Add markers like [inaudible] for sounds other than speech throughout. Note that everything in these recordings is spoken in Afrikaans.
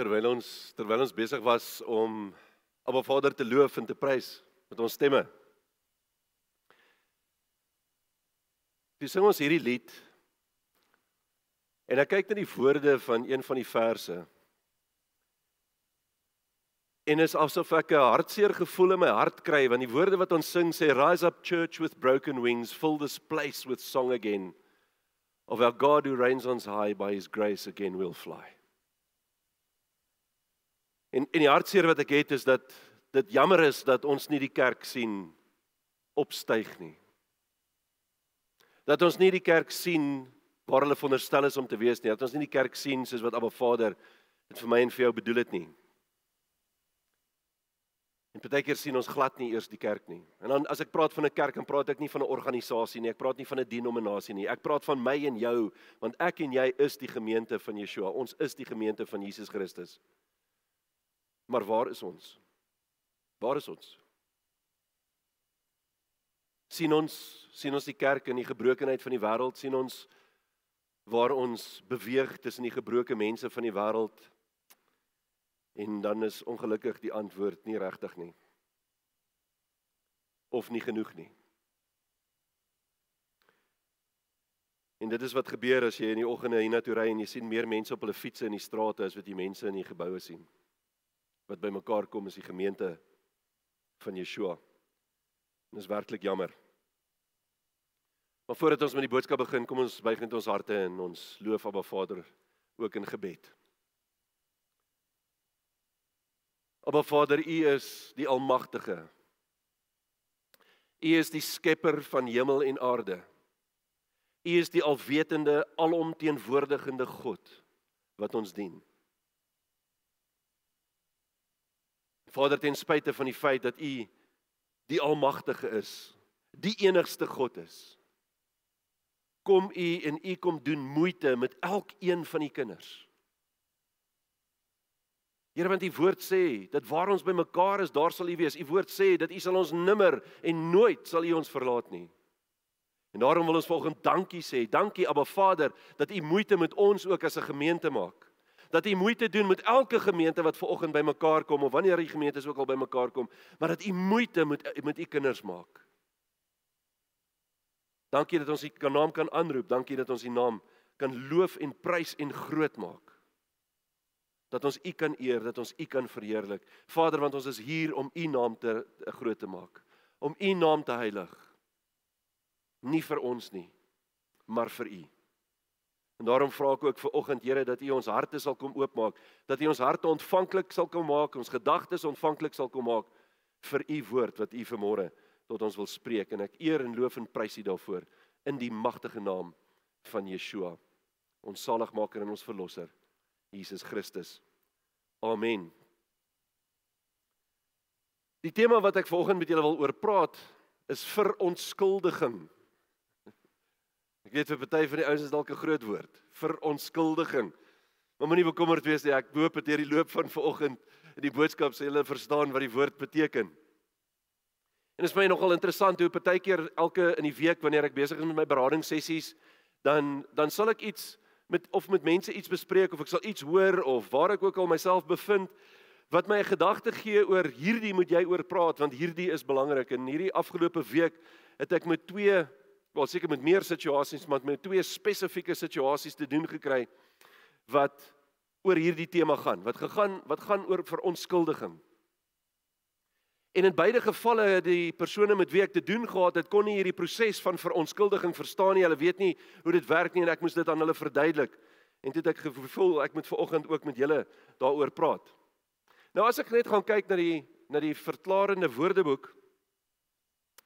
terwyl ons terwyl ons besig was om Abba Vader te loof en te prys met ons stemme. Dis sing ons hierdie lied. En ek kyk na die woorde van een van die verse. En is asof ek 'n hartseer gevoel in my hart kry want die woorde wat ons sing sê rise up church with broken wings fill this place with song again of our God who reigns on high by his grace again will fly. En en die hartseer wat ek het is dat dit jammer is dat ons nie die kerk sien opstyg nie. Dat ons nie die kerk sien waar hulle veronderstel is om te wees nie. Dat ons nie die kerk sien soos wat Abba Vader dit vir my en vir jou bedoel het nie. En baie keer sien ons glad nie eers die kerk nie. En dan as ek praat van 'n kerk, dan praat ek nie van 'n organisasie nie. Ek praat nie van 'n denominasie nie. Ek praat van my en jou, want ek en jy is die gemeente van Yeshua. Ons is die gemeente van Jesus Christus. Maar waar is ons? Waar is ons? sien ons sien ons die kerk in die gebrokenheid van die wêreld? Sien ons waar ons beweeg tussen die gebroke mense van die wêreld? En dan is ongelukkig die antwoord nie regtig nie. Of nie genoeg nie. En dit is wat gebeur as jy in die oggende hiernatoe ry en jy sien meer mense op hulle fietsse in die strate as wat jy mense in die geboue sien wat bymekaar kom is die gemeente van Yeshua. En dit is werklik jammer. Maar voordat ons met die boodskap begin, kom ons buig net ons harte en ons loof Abba Vader ook in gebed. Abba Vader, U is die almagtige. U is die skepper van hemel en aarde. U is die alwetende, alomteenwoordigende God wat ons dien. Vader ten spyte van die feit dat U die almagtige is, die enigste God is. Kom U en U kom doen moeite met elkeen van U kinders. Here want U woord sê dat waar ons bymekaar is, daar sal U wees. U woord sê dat U sal ons nimmer en nooit sal U ons verlaat nie. En daarom wil ons volgens dankie sê. Dankie Abba Vader dat U moeite met ons ook as 'n gemeente maak dat u moeite doen met elke gemeente wat ver oggend bymekaar kom of wanneer die gemeentes ook al bymekaar kom, maar dat u moeite met met u kinders maak. Dankie dat ons u naam kan aanroep. Dankie dat ons u naam kan loof en prys en groot maak. Dat ons u kan eer, dat ons u kan verheerlik. Vader, want ons is hier om u naam te groot te maak, om u naam te heilig. Nie vir ons nie, maar vir u. En daarom vra ek ook vir oggend Here dat U ons harte sal kom oopmaak, dat U ons harte ontvanklik sal kom maak, ons gedagtes ontvanklik sal kom maak vir U woord wat U vanmôre tot ons wil spreek en ek eer en loof en prys U daarvoor in die magtige naam van Yeshua, ons saligmaker en ons verlosser, Jesus Christus. Amen. Die tema wat ek vanoggend met julle wil oor praat is verontskuldiging. Ek weet vir party van die ouens is dalk 'n groot woord, verontskuldiging. Maar moenie bekommerd wees nie, ek hoop dit deur die loop van vanoggend in die boodskap sê hulle verstaan wat die woord beteken. En dit is my nogal interessant hoe partykeer elke in die week wanneer ek besig is met my beradingssessies, dan dan sal ek iets met of met mense iets bespreek of ek sal iets hoor of waar ek ook al myself bevind wat my 'n gedagte gee oor hierdie moet jy oor praat want hierdie is belangrik en hierdie afgelope week het ek met twee wel seker met meer situasies maar met twee spesifieke situasies te doen gekry wat oor hierdie tema gaan wat gegaan wat gaan oor verontskuldiging. En in beide gevalle het die persone met wie ek te doen gehad het kon nie hierdie proses van verontskuldiging verstaan nie. Hulle weet nie hoe dit werk nie en ek moes dit aan hulle verduidelik. En toe het ek gevoel ek moet vanoggend ook met julle daaroor praat. Nou as ek net gaan kyk na die na die verklarende woordeboek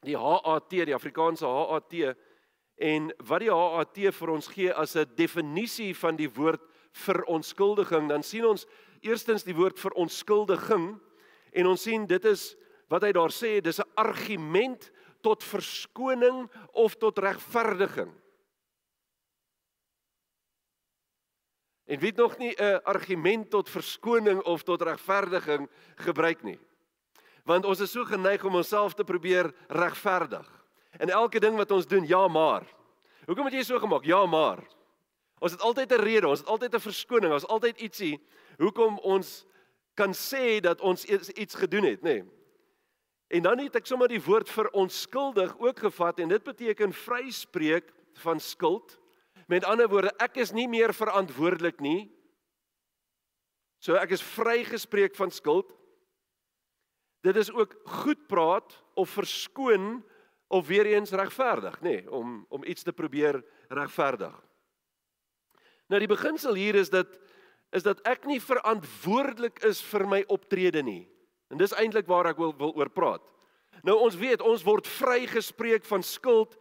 die HAT, die Afrikaanse HAT en wat die HAT vir ons gee as 'n definisie van die woord verontskuldiging, dan sien ons eerstens die woord verontskuldiging en ons sien dit is wat hy daar sê, dis 'n argument tot verskoning of tot regverdiging. En wie het nog nie 'n argument tot verskoning of tot regverdiging gebruik nie? Want ons is so geneig om onsself te probeer regverdig. En elke ding wat ons doen, ja maar. Hoekom het jy so gemaak? Ja maar. Ons het altyd 'n rede, ons het altyd 'n verskoning, ons altyd ietsie hoekom ons kan sê dat ons iets gedoen het, nê. Nee. En dan het ek sommer die woord vir onskuldig ook gevat en dit beteken vryspreek van skuld. Met ander woorde, ek is nie meer verantwoordelik nie. So ek is vrygespreek van skuld. Dit is ook goed praat of verskoon of weer eens regverdig, nê, nee, om om iets te probeer regverdig. Nou die beginsel hier is dat is dat ek nie verantwoordelik is vir my optrede nie. En dis eintlik waar ek wil wil oor praat. Nou ons weet ons word vrygespreek van skuld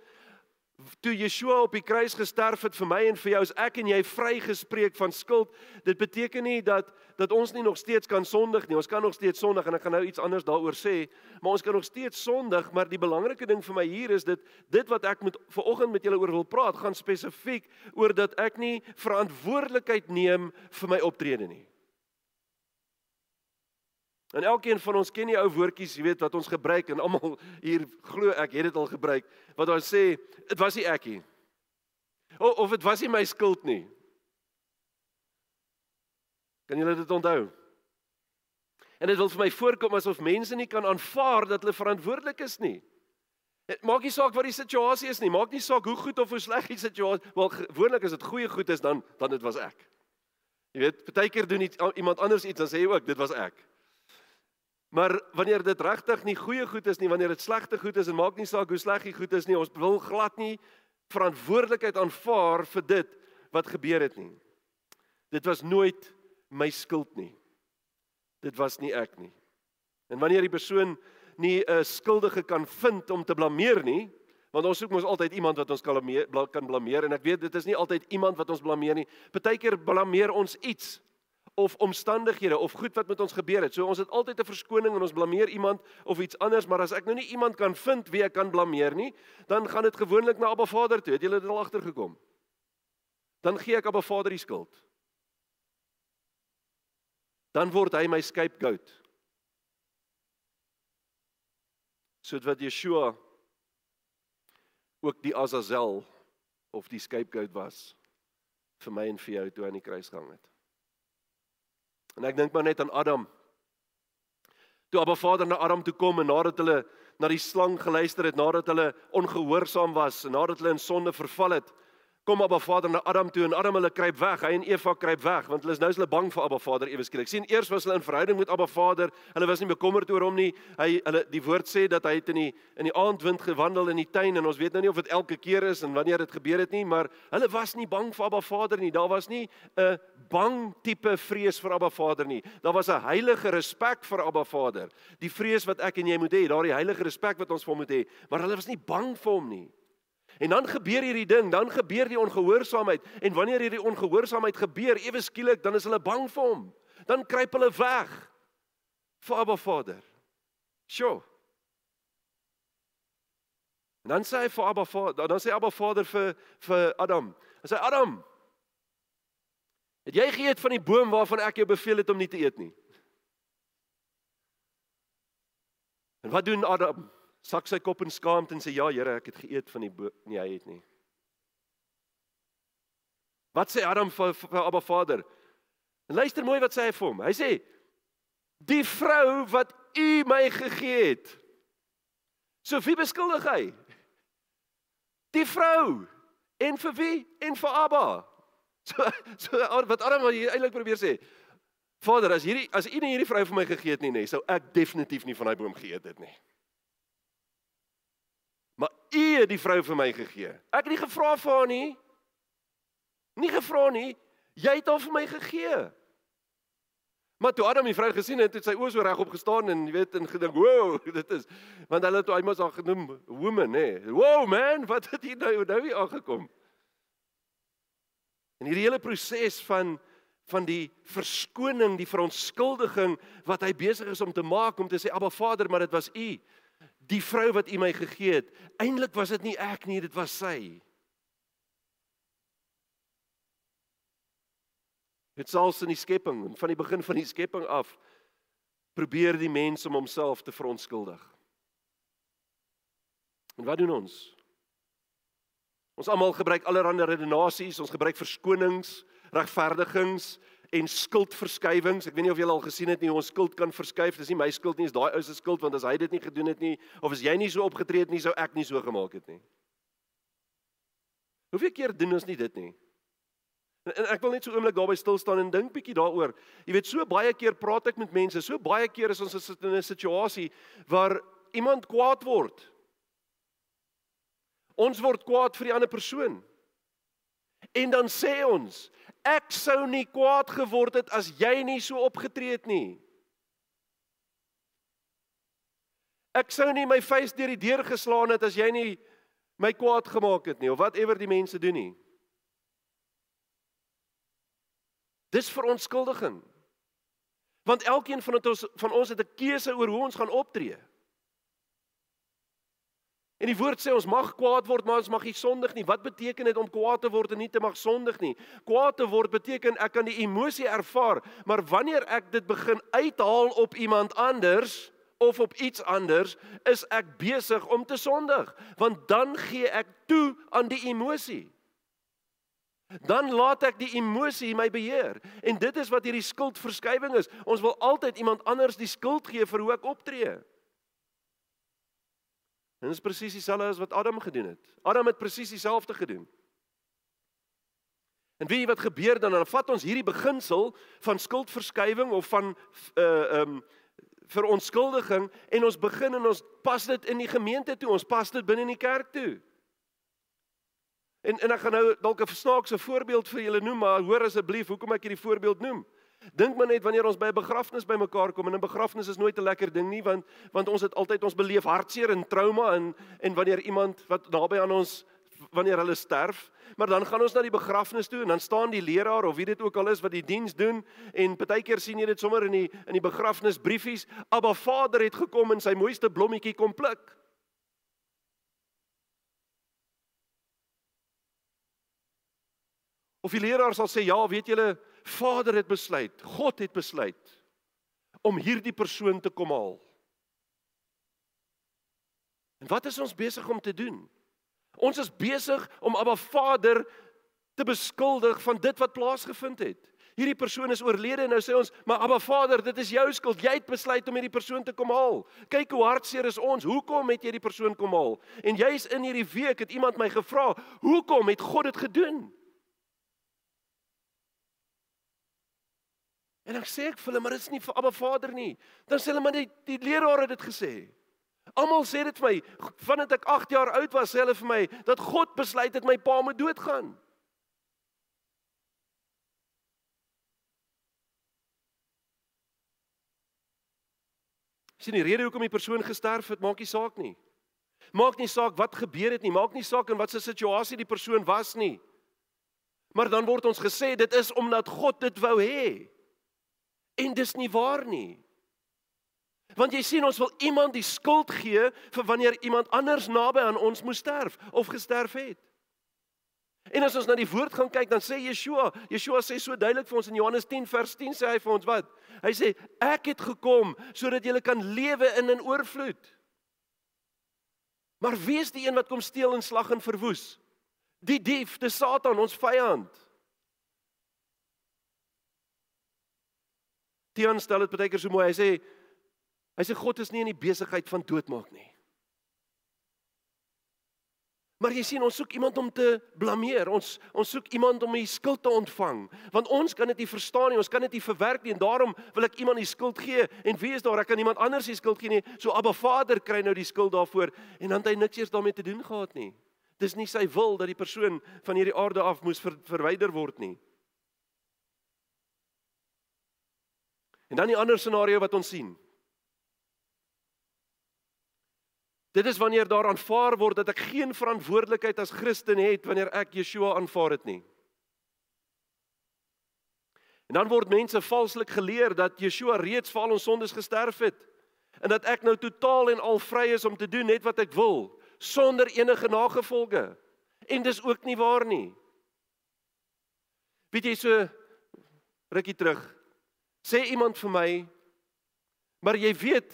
toe Yeshua op die kruis gesterf het vir my en vir jou is ek en jy vrygespreek van skuld. Dit beteken nie dat dat ons nie nog steeds kan sondig nie. Ons kan nog steeds sondig en ek gaan nou iets anders daaroor sê, maar ons kan nog steeds sondig, maar die belangrike ding vir my hier is dit dit wat ek met vanoggend met julle oor wil praat, gaan spesifiek oor dat ek nie verantwoordelikheid neem vir my optrede nie. En elkeen van ons ken die ou woordjies, jy weet wat ons gebruik en almal hier glo ek het dit al gebruik wat ons sê, dit was nie ek nie. O, of dit was nie my skuld nie. Kan julle dit onthou? En dit wil vir my voorkom asof mense nie kan aanvaar dat hulle verantwoordelik is nie. Dit maak nie saak wat die situasie is nie, maak nie saak hoe goed of hoe sleg die situasie, wel gewoonlik as dit goeie goed is dan dan dit was ek. Jy weet, baie keer doen iemand anders iets dan sê jy ook dit was ek. Maar wanneer dit regtig nie goeie goed is nie, wanneer dit slegte goed is en maak nie saak hoe sleg die goed is nie, ons wil glad nie verantwoordelikheid aanvaar vir dit wat gebeur het nie. Dit was nooit my skuld nie. Dit was nie ek nie. En wanneer die persoon nie 'n skuldige kan vind om te blameer nie, want ons soek mos altyd iemand wat ons kan blameer, kan blameer en ek weet dit is nie altyd iemand wat ons blameer nie. Partykeer blameer ons iets of omstandighede of goed wat met ons gebeur het. So ons het altyd 'n verskoning en ons blameer iemand of iets anders, maar as ek nou nie iemand kan vind wie ek kan blameer nie, dan gaan dit gewoonlik na Abba Vader toe. Het julle dit al agtergekom? Dan gee ek Abba Vader die skuld. Dan word hy my scapegoat. Soos wat Yeshua ook die Azazel of die scapegoat was vir my en vir jou toe aan die kruis gehang het. En ek dink maar net aan Adam. Toe Abba Vader na Adam toe kom en nadat hulle na die slang geluister het, nadat hulle ongehoorsaam was en nadat hulle in sonde verval het, kom Abba Vader na Adam toe en Adam hulle kruip weg. Hy en Eva kruip weg want hulle is nou is hulle bang vir Abba Vader ewe skielik. sien eers was hulle in verhouding met Abba Vader. Hulle was nie bekommerd oor hom nie. Hy hulle die woord sê dat hy het in die in die aandwind gewandel in die tuin en ons weet nou nie of dit elke keer is en wanneer dit gebeur het nie, maar hulle was nie bang vir Abba Vader nie. Daar was nie 'n bang tipe vrees vir Abba Vader nie. Daar was 'n heilige respek vir Abba Vader. Die vrees wat ek en jy moet hê, daardie heilige respek wat ons vir hom moet hê, maar hulle was nie bang vir hom nie. En dan gebeur hierdie ding, dan gebeur die ongehoorsaamheid en wanneer hierdie ongehoorsaamheid gebeur, ewe skielik dan is hulle bang vir hom. Dan kruip hulle weg vir Abba Vader. Sjoe. En dan sê hy vir Abba Vader, dan sê Abba Vader vir vir Adam. Hy sê Adam, het jy geëet van die boom waarvan ek jou beveel het om nie te eet nie? En wat doen Adam? Sak sy kop in skaamte en sê ja Here, ek het geëet van die nee hy het nie. Wat sê Adam vir, vir Abba Vader? En luister mooi wat sê hy vir hom. Hy sê die vrou wat u my gegee het. So wie beskuldig hy? Die vrou. En vir wie? En vir Abba. So so wat Adam hier eintlik probeer sê. Vader, as hierdie as u nie hierdie vrou vir my gegee het nie, nê, sou ek definitief nie van daai boom geëet het nie. U het die vrou vir my gegee. Ek het nie gevra vir haar nie. Nie gevra nie. Jy het haar vir my gegee. Maar toe Adam die vrou gesien het, het sy oë so regop gestaan en jy weet en gedink, "Wow, [laughs] dit is want hulle het toe eendag haar genoem woman, hè. Wow man, wat het hier nou nou weer aangekom?" En hierdie hele proses van van die verskoning, die verontskuldiging wat hy besig is om te maak om te sê, "Abba Vader, maar dit was U." die vrou wat U my gegee het. Eintlik was dit nie ek nie, dit was sy. Dit sals in die skepping, van die begin van die skepping af probeer die mens om homself te verontskuldig. En wat doen ons? Ons almal gebruik allerlei redenasies, ons gebruik verskonings, regverdigings en skuldverskywings. Ek weet nie of julle al gesien het nie hoe ons skuld kan verskuif. Dis nie my skuld nie, dis daai ou se skuld want as hy dit nie gedoen het nie of as jy nie so opgetree het nie, sou ek nie so gemaak het nie. Hoeveel keer doen ons nie dit nie? En ek wil net so oomblik daarby stil staan en dink bietjie daaroor. Jy weet so baie keer praat ek met mense, so baie keer is ons in 'n situasie waar iemand kwaad word. Ons word kwaad vir die ander persoon. En dan sê ons, ek sou nie kwaad geword het as jy nie so opgetree het nie. Ek sou nie my vuis deur die deur geslaan het as jy nie my kwaad gemaak het nie of whatever die mense doen nie. Dis verontskuldiging. Want elkeen van ons van ons het 'n keuse oor hoe ons gaan optree. En die woord sê ons mag kwaad word, maar ons mag nie sondig nie. Wat beteken dit om kwaad te word en nie te mag sondig nie? Kwaad te word beteken ek kan die emosie ervaar, maar wanneer ek dit begin uithaal op iemand anders of op iets anders, is ek besig om te sondig, want dan gee ek toe aan die emosie. Dan laat ek die emosie my beheer. En dit is wat hierdie skuldverskywing is. Ons wil altyd iemand anders die skuld gee vir hoe ek optree. En dit is presies dieselfde as wat Adam gedoen het. Adam het presies dieselfde gedoen. En weet jy wat gebeur dan? Dan vat ons hierdie beginsel van skuldverskywing of van uh um veronskuldiging en ons begin en ons pas dit in die gemeente toe. Ons pas dit binne in die kerk toe. En en ek gaan nou dalk 'n snaakse voorbeeld vir julle noem, maar hoor asseblief hoekom ek hierdie voorbeeld noem. Dink maar net wanneer ons by 'n begrafnis bymekaar kom en 'n begrafnis is nooit 'n lekker ding nie want want ons het altyd ons beleef hartseer en trauma en en wanneer iemand wat naby aan ons wanneer hulle sterf, maar dan gaan ons na die begrafnis toe en dan staan die leraar of wie dit ook al is wat die diens doen en partykeer sien jy dit sommer in die in die begrafnisbriefies, Abba Vader het gekom en sy mooiste blommetjie kom pluk. Of die leraar sal sê ja, weet julle, Vader het besluit, God het besluit om hierdie persoon te kom haal. En wat is ons besig om te doen? Ons is besig om Abba Vader te beskuldig van dit wat plaasgevind het. Hierdie persoon is oorlede en nou sê ons, maar Abba Vader, dit is jou skuld. Jy het besluit om hierdie persoon te kom haal. Kyk hoe hartseer is ons. Hoekom het jy die persoon kom haal? En jy's in hierdie week het iemand my gevra, "Hoekom het God dit gedoen?" En dan sê ek vir hulle, maar dit is nie vir Abba Vader nie. Dan sê hulle maar die, die leraar het dit gesê. Almal sê dit vir my, vandat ek 8 jaar oud was, sê hulle vir my dat God besluit het my pa moet doodgaan. Sien die rede hoekom die persoon gesterf het, maak nie saak nie. Maak nie saak wat gebeur het nie, maak nie saak in watter situasie die persoon was nie. Maar dan word ons gesê dit is omdat God dit wou hê. En dis nie waar nie. Want jy sien ons wil iemand die skuld gee vir wanneer iemand anders naby aan ons moes sterf of gesterf het. En as ons na die woord gaan kyk, dan sê Yeshua, Yeshua sê so duidelik vir ons in Johannes 10 vers 10 sê hy vir ons wat? Hy sê ek het gekom sodat julle kan lewe in 'n oorvloed. Maar wie is die een wat kom steel en slag en verwoes? Die dief, die Satan, ons vyand. Tian stel dit baie keer so mooi. Hy sê hy sê God is nie in die besigheid van doodmaak nie. Maar jy sien ons soek iemand om te blameer. Ons ons soek iemand om die skuld te ontvang. Want ons kan dit nie verstaan nie. Ons kan dit nie verwerk nie en daarom wil ek iemand die skuld gee. En wie is daar? Ek kan iemand anders die skuld gee nie. So Abba Vader kry nou die skuld daarvoor en dan het hy niks eers daarmee te doen gehad nie. Dis nie sy wil dat die persoon van hierdie aarde af moes ver, verwyder word nie. En dan die ander scenario wat ons sien. Dit is wanneer daar aanvaar word dat ek geen verantwoordelikheid as Christen het wanneer ek Yeshua aanvaar het nie. En dan word mense valslik geleer dat Yeshua reeds vir al ons sondes gesterf het en dat ek nou totaal en al vry is om te doen net wat ek wil sonder enige nagevolge. En dis ook nie waar nie. Weet jy so rukkie terug Sê iemand vir my, maar jy weet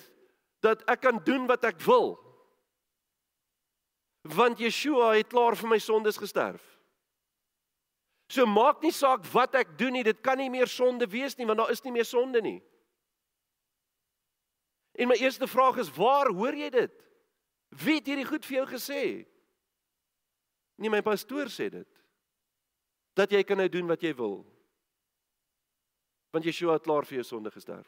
dat ek kan doen wat ek wil. Want Yeshua het klaar vir my sondes gesterf. So maak nie saak wat ek doen nie, dit kan nie meer sonde wees nie, want daar is nie meer sonde nie. En my eerste vraag is, waar hoor jy dit? Wie het hierdie goed vir jou gesê? Nie my pastoor sê dit. Dat jy kan nou doen wat jy wil. Want Yeshua het klaar vir jou sonde gesterf.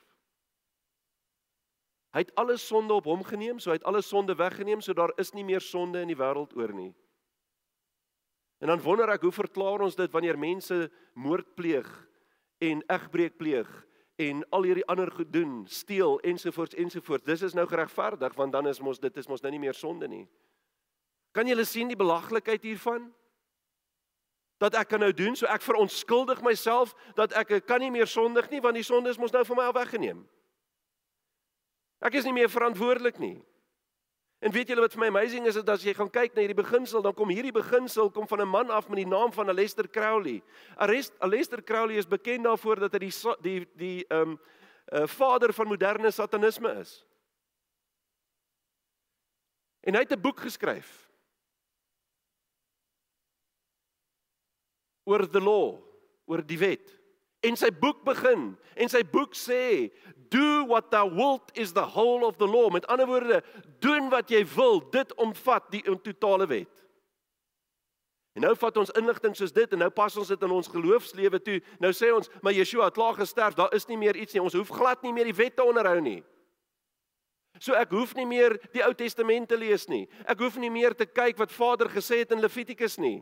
Hy het alle sonde op hom geneem, so hy het alle sonde weggeneem, so daar is nie meer sonde in die wêreld oor nie. En dan wonder ek hoe verklaar ons dit wanneer mense moord pleeg en egbreek pleeg en al hierdie ander goed doen, steel ensovoorts ensovoorts. Dis is nou geregverdig want dan is mos dit is mos nou nie meer sonde nie. Kan julle sien die belaglikheid hiervan? Dat ek kan nou doen, so ek verontskuldig myself dat ek kan nie meer sondig nie want die sonde is mos nou van my af weggeneem. Ek is nie meer verantwoordelik nie. En weet julle wat vir my amazing is, is dat as jy gaan kyk na hierdie beginsel, dan kom hierdie beginsel kom van 'n man af met die naam van Aleister Crowley. Aleister Crowley is bekend daarvoor dat hy die die die ehm um, uh, vader van moderne satanisme is. En hy het 'n boek geskryf oor the law, oor die wet. En sy boek begin en sy boek sê do what thou wilt is the whole of the law. Met ander woorde, doen wat jy wil, dit omvat die totale wet. En nou vat ons inligting soos dit en nou pas ons dit in ons geloofslewe toe. Nou sê ons, maar Yeshua het klaar gesterf, daar is nie meer iets nie. Ons hoef glad nie meer die wet te onderhou nie. So ek hoef nie meer die Ou Testament te lees nie. Ek hoef nie meer te kyk wat Vader gesê het in Levitikus nie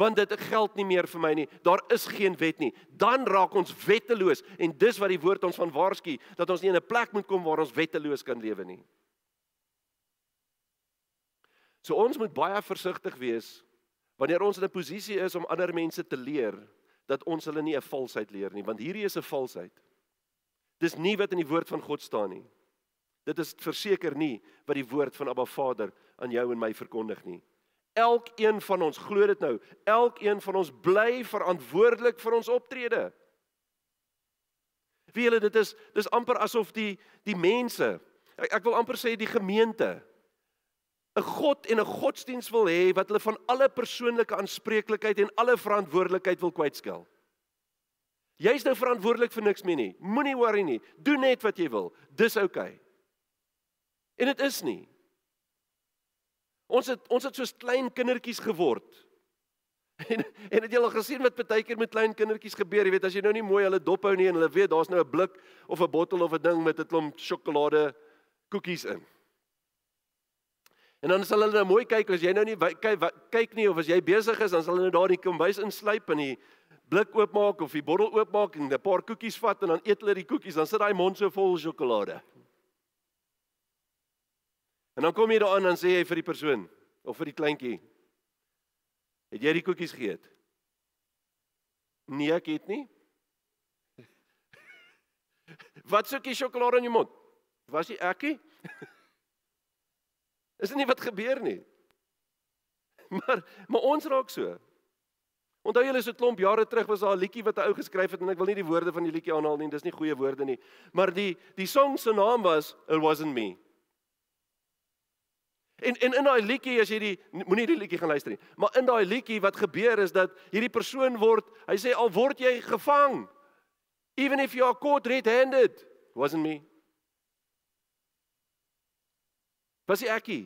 want dit geld nie meer vir my nie. Daar is geen wet nie. Dan raak ons wetteloos en dis wat die woord ons van waarsku dat ons nie in 'n plek moet kom waar ons wetteloos kan lewe nie. So ons moet baie versigtig wees wanneer ons in 'n posisie is om ander mense te leer dat ons hulle nie 'n valsheid leer nie, want hierdie is 'n valsheid. Dis nie wat in die woord van God staan nie. Dit is verseker nie wat die woord van Abba Vader aan jou en my verkondig nie. Elkeen van ons glo dit nou. Elkeen van ons bly verantwoordelik vir ons optrede. Wie hulle dit is dis amper asof die die mense ek, ek wil amper sê die gemeente 'n God en 'n godsdiens wil hê wat hulle van alle persoonlike aanspreeklikheid en alle verantwoordelikheid wil kwytskel. Jy's nou verantwoordelik vir niks meer nie. Moenie worry nie. Doen net wat jy wil. Dis oukei. Okay. En dit is nie. Ons het ons het soos klein kindertjies geword. [laughs] En en het jy al gesien wat baie keer met klein kindertjies gebeur? Jy weet as jy nou nie mooi hulle dop hou nie en hulle weet daar's nou 'n blik of 'n bottel of 'n ding met 'n klomp sjokolade koekies in. En dan sal hulle nou mooi kyk as jy nou nie kyk kyk nie of as jy besig is dan sal hulle nou daar die kombuis insluip en die blik oopmaak of die bottel oopmaak en 'n paar koekies vat en dan eet hulle die koekies dan sit daai mond so vol sjokolade. En dan kom jy daar aan en sê jy vir die persoon of vir die kleintjie: "Het jy die koekies geëet?" "Nee, ek het nie." [laughs] "Wat soek jy sjokolade in jou mond?" "Was jy ekkie?" [laughs] Is dit nie wat gebeur nie? [laughs] Maar maar ons raak so. Onthou julle so 'n klomp jare terug was daar 'n liedjie wat 'n ou geskryf het en ek wil nie die woorde van die liedjie aanhaal nie, dis nie goeie woorde nie. Maar die die song se naam was It wasn't me. En en in daai liedjie as jy die moenie die liedjie gaan luister nie. Maar in daai liedjie wat gebeur is dat hierdie persoon word, hy sê al word jy gevang. Even if you are caught red-handed, wasn't me. Was ek ekkie?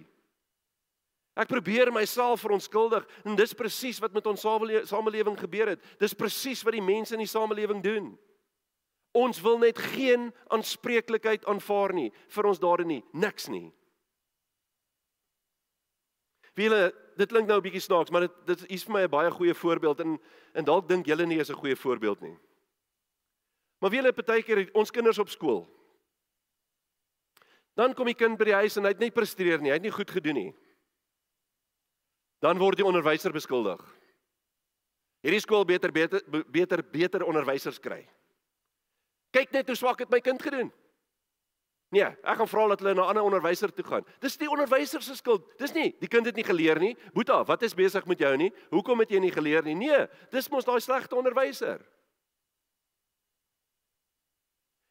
Ek probeer myself verontskuldig en dis presies wat met ons samelewing gebeur het. Dis presies wat die mense in die samelewing doen. Ons wil net geen aanspreeklikheid aanvaar nie vir ons daarin nie, niks nie. Wie hulle dit klink nou 'n bietjie snaaks, maar dit dit is vir my 'n baie goeie voorbeeld en en dalk dink julle nie is 'n goeie voorbeeld nie. Maar wie hulle partykeer ons kinders op skool. Dan kom die kind by die huis en hy het nie presteer nie, hy het nie goed gedoen nie. Dan word die onderwyser beskuldig. Hierdie skool beter beter beter beter onderwysers kry. Kyk net hoe swak het my kind gedoen. Nee, ek gaan vra dat hulle na 'n ander onderwyser toe gaan. Dis die onderwyser se skuld. Dis nie die kind het nie geleer nie. Boeta, wat is besig met jou nie? Hoekom het jy nie geleer nie? Nee, dis mos daai slegte onderwyser.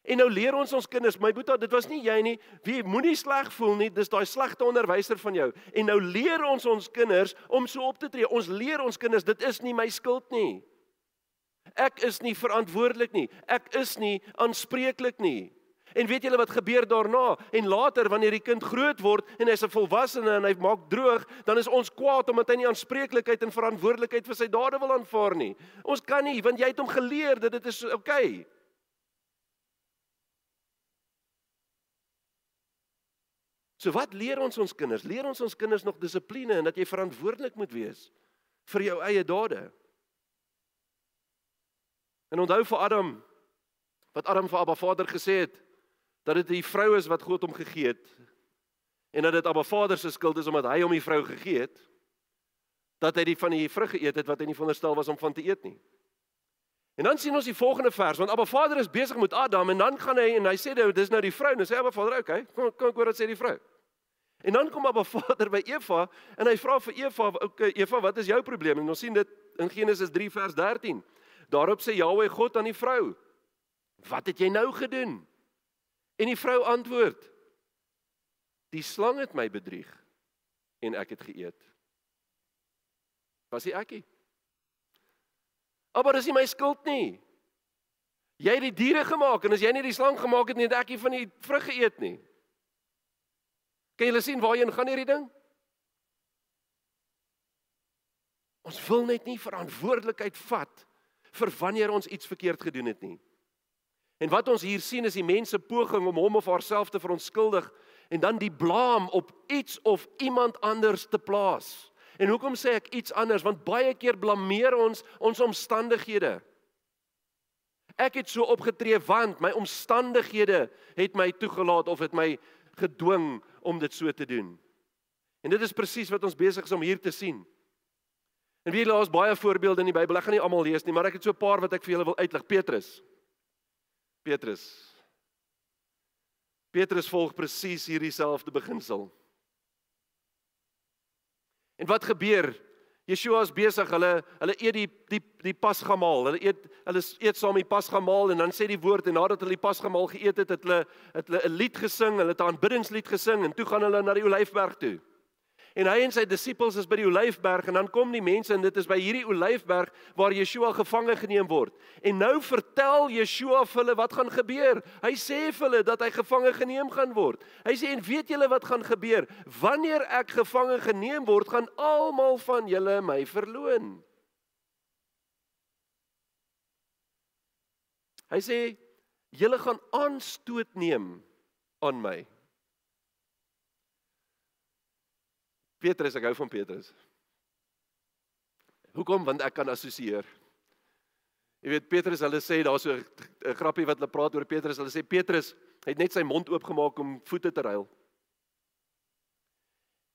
En nou leer ons ons kinders, my boetie, dit was nie jy nie. Wie moenie sleg voel nie, dis daai slegte onderwyser van jou. En nou leer ons ons kinders om so op te tree. Ons leer ons kinders dit is nie my skuld nie. Ek is nie verantwoordelik nie. Ek is nie aanspreeklik nie. En weet julle wat gebeur daarna? En later wanneer die kind groot word en hy's 'n volwassene en hy maak droog, dan is ons kwaad omdat hy nie aanspreeklikheid en verantwoordelikheid vir sy dade wil aanvaar nie. Ons kan nie want jy het hom geleer dat dit is oukei. Okay. So wat leer ons ons kinders? Leer ons ons kinders nog dissipline en dat jy verantwoordelik moet wees vir jou eie dade. En onthou vir Adam wat Adam vir Abba Vader gesê het dat dit die vrou is wat God hom gegee het en dat dit Abba Vader se skuld is omdat hy hom die vrou gegee het dat hy die van die vrug geëet het wat hy nie veronderstel was om van te eet nie. En dan sien ons die volgende vers want Abba Vader is besig met Adam en dan gaan hy en hy sê nou dis nou die vrou en sê Abba Vader, okay, kom kom ek hoor wat sê die vrou. En dan kom Abba [laughs] Vader by Eva en hy vra vir Eva, okay, Eva, wat is jou probleem? En ons sien dit in Genesis 3 vers 13. Daarop sê Jahweh God aan die vrou: "Wat het jy nou gedoen?" En die vrou antwoord: Die slang het my bedrieg en ek het geëet. Was dit ekie? Maar dis nie my skuld nie. Jy het die diere gemaak en as jy nie die slang gemaak het nie, het ek nie van die vrug geëet nie. Kan julle sien waarheen gaan hierdie ding? Ons wil net nie verantwoordelikheid vat vir wanneer ons iets verkeerd gedoen het nie. En wat ons hier sien is die mense poging om hom of haarself te verontskuldig en dan die blame op iets of iemand anders te plaas. En hoekom sê ek iets anders? Want baie keer blameer ons ons omstandighede. Ek het so opgetree want my omstandighede het my toegelaat of het my gedwing om dit so te doen. En dit is presies wat ons besig is om hier te sien. En wie laas baie voorbeelde in die Bybel. Ek gaan nie almal lees nie, maar ek het so 'n paar wat ek vir julle wil uitlig. Petrus. Petrus. Petrus volg presies hierdie selfde beginsel. En wat gebeur? Yeshua is besig, hulle hulle eet die die die pasgamaal. Hulle eet hulle eet saam die pasgamaal en dan sê die woord en nadat hulle die pasgamaal geëet het, het hulle het hulle 'n lied gesing, hulle het 'n aanbiddingslied gesing en toe gaan hulle na die Olyfberg toe. En hy en sy disippels is by die Olyfberg en dan kom die mense en dit is by hierdie Olyfberg waar Yeshua gevange geneem word. En nou vertel Yeshua vir hulle wat gaan gebeur. Hy sê vir hulle dat hy gevange geneem gaan word. Hy sê en weet julle wat gaan gebeur? Wanneer ek gevange geneem word, gaan almal van julle my verloon. Hy sê julle gaan aanstoot neem aan my. Petrus, ek hou van Petrus. Hoekom? Want ek kan assosieer. Jy weet Petrus, hulle sê daar so 'n grappie wat hulle praat oor Petrus. Hulle sê Petrus het net sy mond oopgemaak om voete te ruil.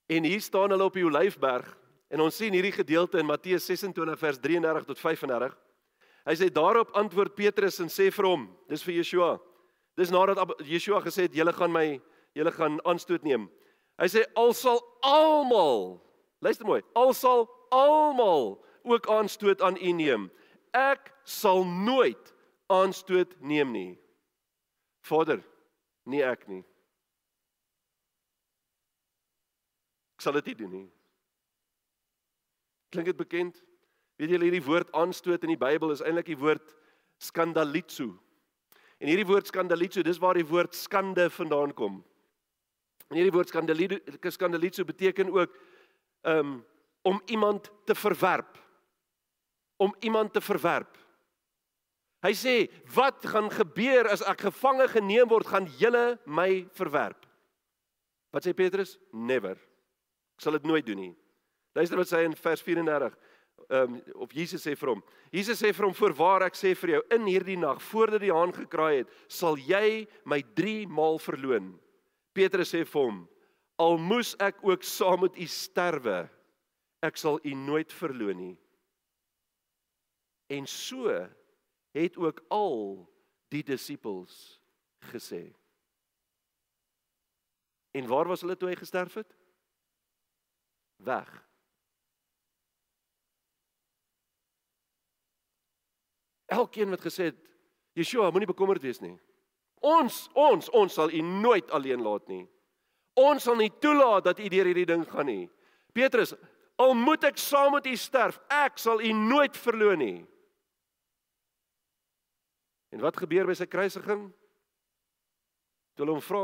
En hier staan hulle op die Olyfberg en ons sien hierdie gedeelte in Matteus 26 vers 33 tot 35. Hy sê daarop antwoord Petrus en sê vir hom, dis vir Yeshua. Dis nadat Yeshua gesê het julle gaan my julle gaan aanstoot neem. Hy sê al sal almal luister mooi, al sal almal ook aanstoot aan u neem. Ek sal nooit aanstoot neem nie. Vader, nie ek nie. Ek sal dit nie doen nie. Klink dit bekend? Weet julle hierdie woord aanstoot in die Bybel is eintlik die woord skandalitso. En hierdie woord skandalitso, dis waar die woord skande vandaan kom. En hierdie woord skandalitso beteken ook um om iemand te verwerp. Om iemand te verwerp. Hy sê, "Wat gaan gebeur as ek gevange geneem word, gaan julle my verwerp?" Wat sê Petrus? "Never. Ek sal dit nooit doen nie." Luister wat sê hy in vers 34. Ehm um, of Jesus sê vir hom. Jesus sê vir hom: "Voorwaar ek sê vir jou, in hierdie nag voordat die haan gekraai het, sal jy my 3 maal verloon." Petrus sê vir hom: "Al moes ek ook saam met u sterwe, ek sal u nooit verloon nie." En so het ook al die disippels gesê. En waar was hulle toe hy gesterf het? Weg. Elkeen wat gesê het Yeshua moenie bekommerd wees nie. Ons, ons, ons sal u nooit alleen laat nie. Ons sal nie toelaat dat u deur hierdie ding gaan nie. Petrus, al moet ek saam met u sterf, ek sal u nooit verloon nie. En wat gebeur by sy kruisiging? Toe hulle hom vra,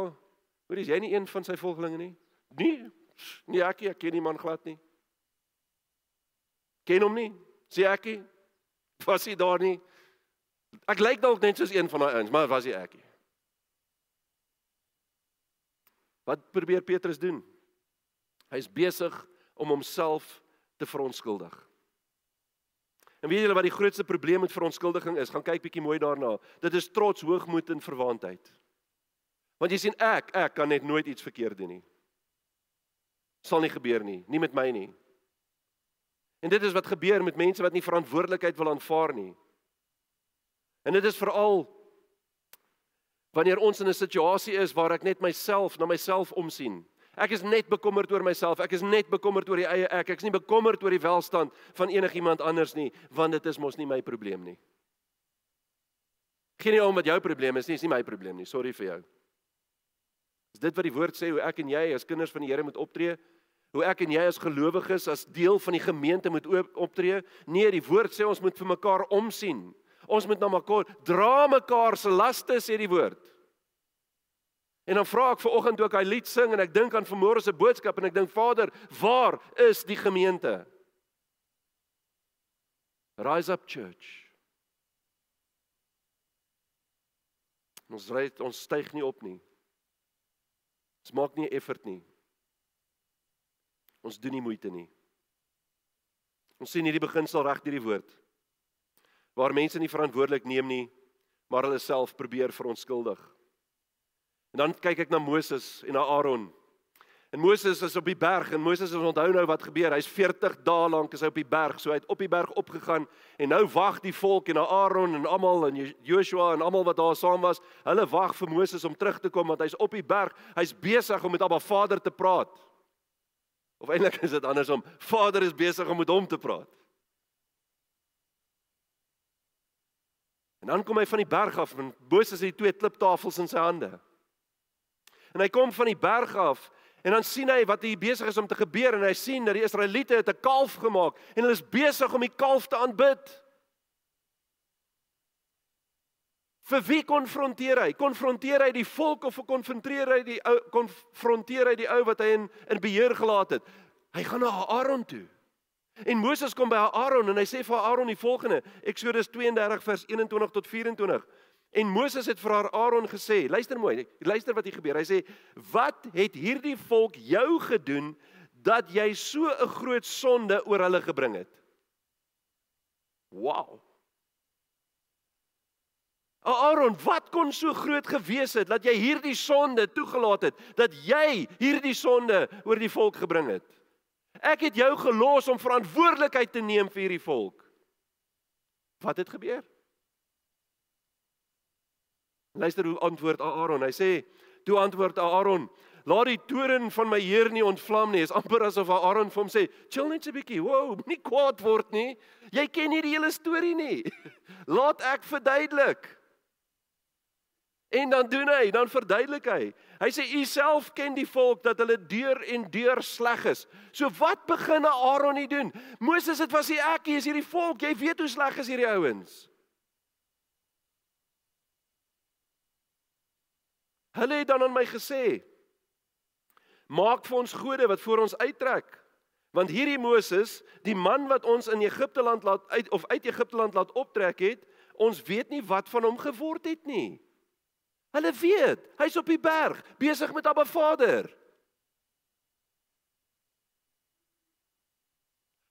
"Hoor, is jy nie een van sy volgelinge nie?" "Nee, nee ek, ek ken die man glad nie." "Ken hom nie?" "Sê ek nie." "Was hy daar nie?" "Ek lyk dalk net soos een van daai ouens, maar was hy ek nie." Wat probeer Petrus doen? Hy's besig om homself te verontskuldig. En weet julle wat die grootste probleem met verontskuldiging is? Gaan kyk bietjie mooi daarna. Dit is trots, hoogmoed en verwaandheid. Want jy sien ek, ek kan net nooit iets verkeerd doen nie. Sal nie gebeur nie, nie met my nie. En dit is wat gebeur met mense wat nie verantwoordelikheid wil aanvaar nie. En dit is veral wanneer ons in 'n situasie is waar ek net myself na myself omsien. Ek is net bekommerd oor myself. Ek is net bekommerd oor die eie ek. Ek is nie bekommerd oor die welstand van enigiemand anders nie, want dit is mos nie my probleem nie. Geen om wat jou probleem is nie, is nie my probleem nie. Sorry vir jou. Is dit wat die woord sê hoe ek en jy as kinders van die Here moet optree? Hoe ek en jy as gelowiges as deel van die gemeente moet optree? Nee, die woord sê ons moet vir mekaar omsien. Ons moet na mekaar dra mekaar se laste sê die woord. En dan vra ek ver oggend ek hy lied sing en ek dink aan vanmôre se boodskap en ek dink Vader, waar is die gemeente? Rise up church. Ons ry ons styg nie op nie. Ons maak nie effort nie. Ons doen nie moeite nie. Ons sien hierdie beginsel reg deur die woord. Waar mense nie verantwoordelik neem nie, maar hulle self probeer verontskuldig. En dan kyk ek na Moses en na Aaron. En Moses is op die berg en Moses het onthou nou wat gebeur. Hy's 40 dae lank is hy op die berg. So hy het op die berg opgegaan en nou wag die volk en Aaron en almal en Joshua en almal wat daar saam was. Hulle wag vir Moses om terug te kom want hy's op die berg. Hy's besig om met Abba Vader te praat. Of eintlik is dit andersom. Vader is besig om met hom te praat. En dan kom hy van die berg af en Moses het die twee kliptafels in sy hande. En hy kom van die berg af en dan sien hy wat hier besig is om te gebeur en hy sien dat die Israeliete het 'n kalf gemaak en hulle is besig om die kalf te aanbid. Vir wie konfronteer hy? Konfronteer hy die volk of konfronteer hy die ou konfronteer hy die ou wat hy in in beheer gelaat het? Hy gaan na Aaron toe. En Moses kom by Aaron en hy sê vir Aaron die volgende: Eksodus 32 vers 21 tot 24. En Moses het vir haar Aaron gesê, luister mooi, luister wat hier gebeur. Hy sê, "Wat het hierdie volk jou gedoen dat jy so 'n groot sonde oor hulle gebring het?" Wow. Aaron, wat kon so groot gewees het dat jy hierdie sonde toegelaat het, dat jy hierdie sonde oor die volk gebring het? Ek het jou gelos om verantwoordelikheid te neem vir hierdie volk. Wat het gebeur? Luister hoe antwoord Aaron. Hy sê, toe antwoord Aaron, laat die toren van my Heer nie ontvlam nie. Is amper asof Aaron vir hom sê, chill net 'n bietjie. Wow, nie kwaad word nie. Jy ken nie die hele storie nie. [laughs] Laat ek verduidelik. En dan doen hy, dan verduidelik hy. Hy sê u self ken die volk dat hulle deur en deur sleg is. So wat begin Aaron nie doen? Moses, dit was nie ek nie, is hierdie volk. Jy weet hoe sleg is hierdie ouens. Hulle het dan aan my gesê: "Maak vir ons gode wat voor ons uittrek." Want hierdie Moses, die man wat ons in Egipte land laat uit of uit Egipte land laat optrek het, ons weet nie wat van hom geword het nie. Hulle weet, hy's op die berg besig met Abba Vader.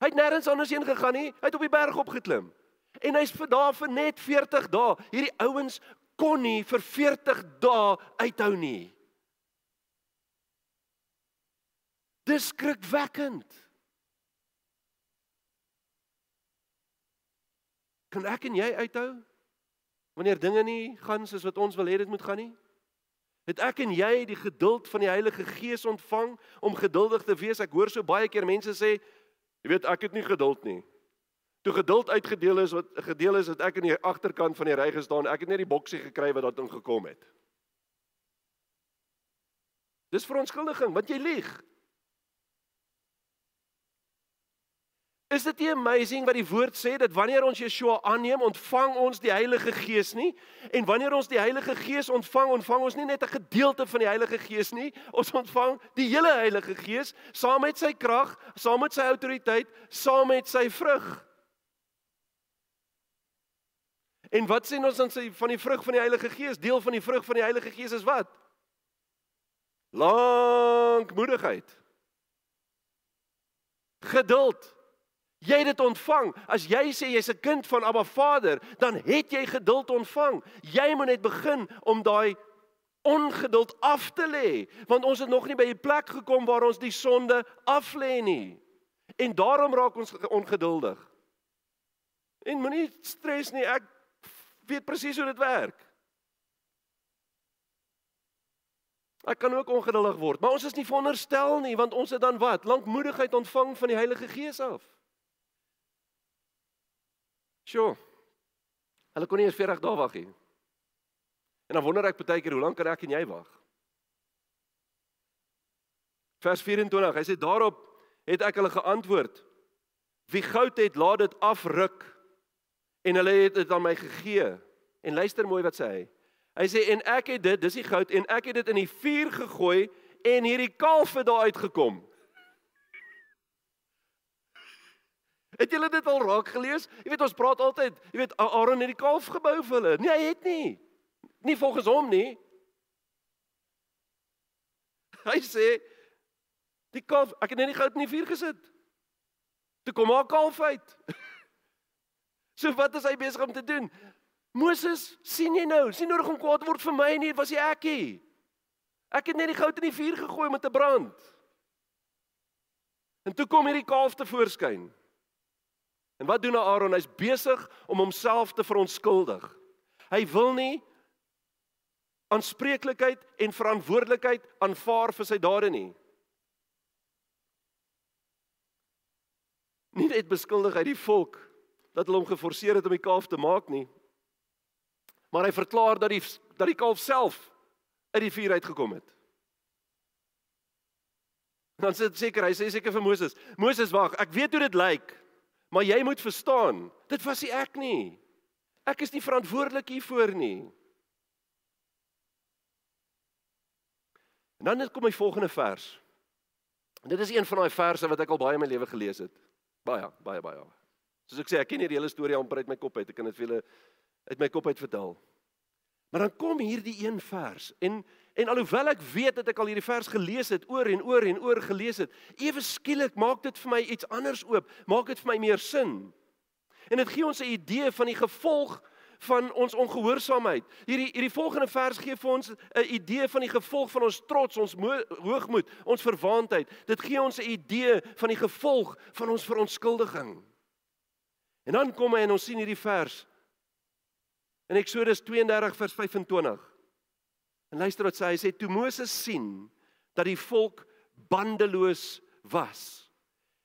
Hy het nêrens anders heen gegaan nie, hy het op die berg opgeklim. En hy's vir daar vir net 40 dae. Hierdie ouens kon nie vir 40 dae uithou nie. Dis skrikwekkend. Kan ek en jy uithou Wanneer dinge nie gaan soos wat ons wil hê dit moet gaan nie? Het ek en jy die geduld van die Heilige Gees ontvang om geduldig te wees? Ek hoor so baie keer mense sê, jy weet, ek het nie geduld nie. Toe geduld uitgedeel is wat gedeel is dat ek aan die agterkant van die ry gestaan, ek het net die boksie gekry wat daarin gekom het. Dis verontskuldiging, want jy lieg. Is dit nie amazing wat die woord sê dat wanneer ons Yeshua aanneem, ontvang ons die Heilige Gees nie? En wanneer ons die Heilige Gees ontvang, ontvang ons nie net 'n gedeelte van die Heilige Gees nie, ons ontvang die hele Heilige Gees saam met sy krag, saam met sy autoriteit, saam met sy vrug. En wat sê ons dan sy van die vrug van die Heilige Gees? Deel van die vrug van die Heilige Gees is wat? Lankmoedigheid. Geduld. Jy het dit ontvang. As jy sê jy's 'n kind van Abba Vader, dan het jy geduld ontvang. Jy moet net begin om daai ongeduld af te lê, want ons het nog nie by die plek gekom waar ons die sonde af lê nie. En daarom raak ons ongeduldig. En moenie stres nie, ek weet presies hoe dit werk. Ek kan ook ongeduldig word, maar ons is nie veronderstel nie, want ons het dan wat? Lankmoedigheid ontvang van die Heilige Gees af. Sjoe. Hulle kon nie eens 40 dae wag nie. En dan wonder ek baie keer hoe lank kan ek en jy wag? Vers 24. Hy sê daarop het ek hulle geantwoord: Wie goud het, laat dit afruk. En hulle het dit aan my gegee. En luister mooi wat sê hy. Hy sê en ek het dit, dis die goud en ek het dit in die vuur gegooi en hierdie kalf het daar uitgekom. Het julle dit al raak gelees? Jy weet ons praat altyd, jy weet Aaron het die kalf gebou vir hulle. Nee, hy het nie. Nie volgens hom nie. Hy sê die kalf, ek het net nie goud in die vuur gesit. Toe kom haar kalf uit. [laughs] So wat is hy besig om te doen? Moses, sien jy nou, sien nodig om kwaad word vir my nie, was jy ekkie. Ek het net die goud in die vuur gegooi om te brand. En toe kom hierdie kalf te voorskyn. En wat doen Aaron? Hy's besig om homself te verontskuldig. Hy wil nie aanspreeklikheid en verantwoordelikheid aanvaar vir sy dade nie. Nie net beskuldig hy die volk dat hulle hom geforseer het om die kalf te maak nie. Maar hy verklaar dat die dat die kalf self uit die vuur uitgekom het. Dan sê seker hy sê seker vir Moses, Moses wag, ek weet hoe dit lyk. Maar jy moet verstaan, dit was nie ek nie. Ek is nie verantwoordelik hiervoor nie. En dan kom my volgende vers. En dit is een van daai verse wat ek al baie in my lewe gelees het. Baie, baie, baie. Soos ek sê, ek ken hierdie hele storie amper uit my kop uit. Ek kan dit vir julle uit my kop uit vertel. Maar dan kom hierdie een vers en En alhoewel ek weet dat ek al hierdie vers gelees het, oor en oor en oor gelees het, ewe skielik maak dit vir my iets anders oop, maak dit vir my meer sin. En dit gee ons 'n idee van die gevolg van ons ongehoorsaamheid. Hierdie hierdie volgende vers gee vir ons 'n idee van die gevolg van ons trots, ons hoogmoed, ons verwaandheid. Dit gee ons 'n idee van die gevolg van ons verontskuldiging. En dan kom hy en ons sien hierdie vers in Eksodus 32 vers 25. En luister wat sê hy sê toe Moses sien dat die volk bandeloos was.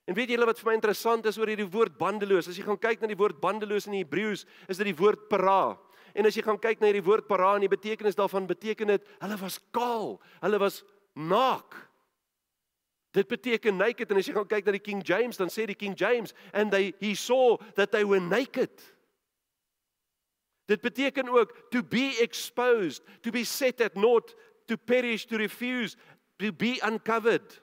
En weet julle wat vir my interessant is oor hierdie woord bandeloos? As jy gaan kyk na die woord bandeloos in die Hebreëus, is dit die woord para. En as jy gaan kyk na hierdie woord para en die betekenis daarvan beteken dit hulle was kaal, hulle was naak. Dit beteken naked en as jy gaan kyk na die King James dan sê die King James and they he saw that they were naked. Dit beteken ook to be exposed, to be set at naught, to perish, to refuse, to be uncovered.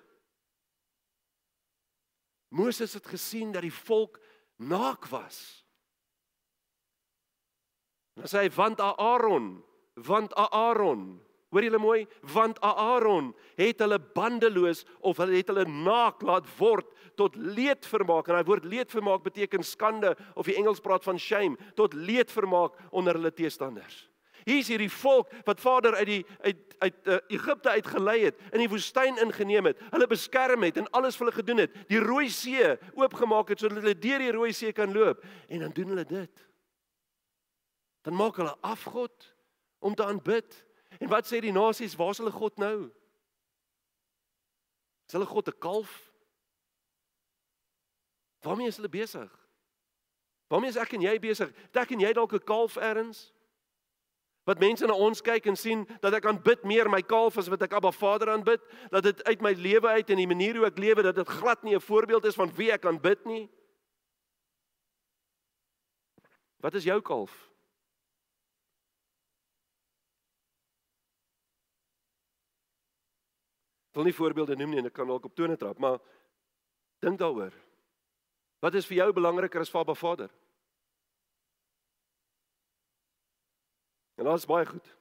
Moses het gesien dat die volk naak was. Hy sê want Aaron, want Aaron Hoor julle mooi, want Aaron het hulle bandeloos of hulle het hulle naak laat word tot leedvermaak. En daai woord leedvermaak beteken skande of die Engels praat van shame, tot leedvermaak onder hulle teestanders. Hier is hierdie volk wat Vader uit die uit uit uh, Egipte uitgelei het, in die woestyn ingeneem het, hulle beskerm het en alles vir hulle gedoen het, die Rooi See oopgemaak het sodat hulle deur die Rooi See kan loop en dan doen hulle dit. Dan maak hulle afgod om te aanbid En wat sê die nasies? Waar is hulle God nou? Is hulle God 'n kalf? Waarmee is hulle besig? Waarmee is ek en jy besig? Ek en jy dalk 'n kalf ergens? Wat mense na ons kyk en sien dat ek aanbid meer my kalf as wat ek Abba Vader aanbid, dat dit uit my lewe uit en die manier hoe ek lewe dat dit glad nie 'n voorbeeld is van wie ek aanbid nie. Wat is jou kalf? Ek wil nie voorbeelde noem nie en ek kan dalk op tone trap, maar dink daaroor. Wat is vir jou belangriker as Abba Vader? En dit is baie goed.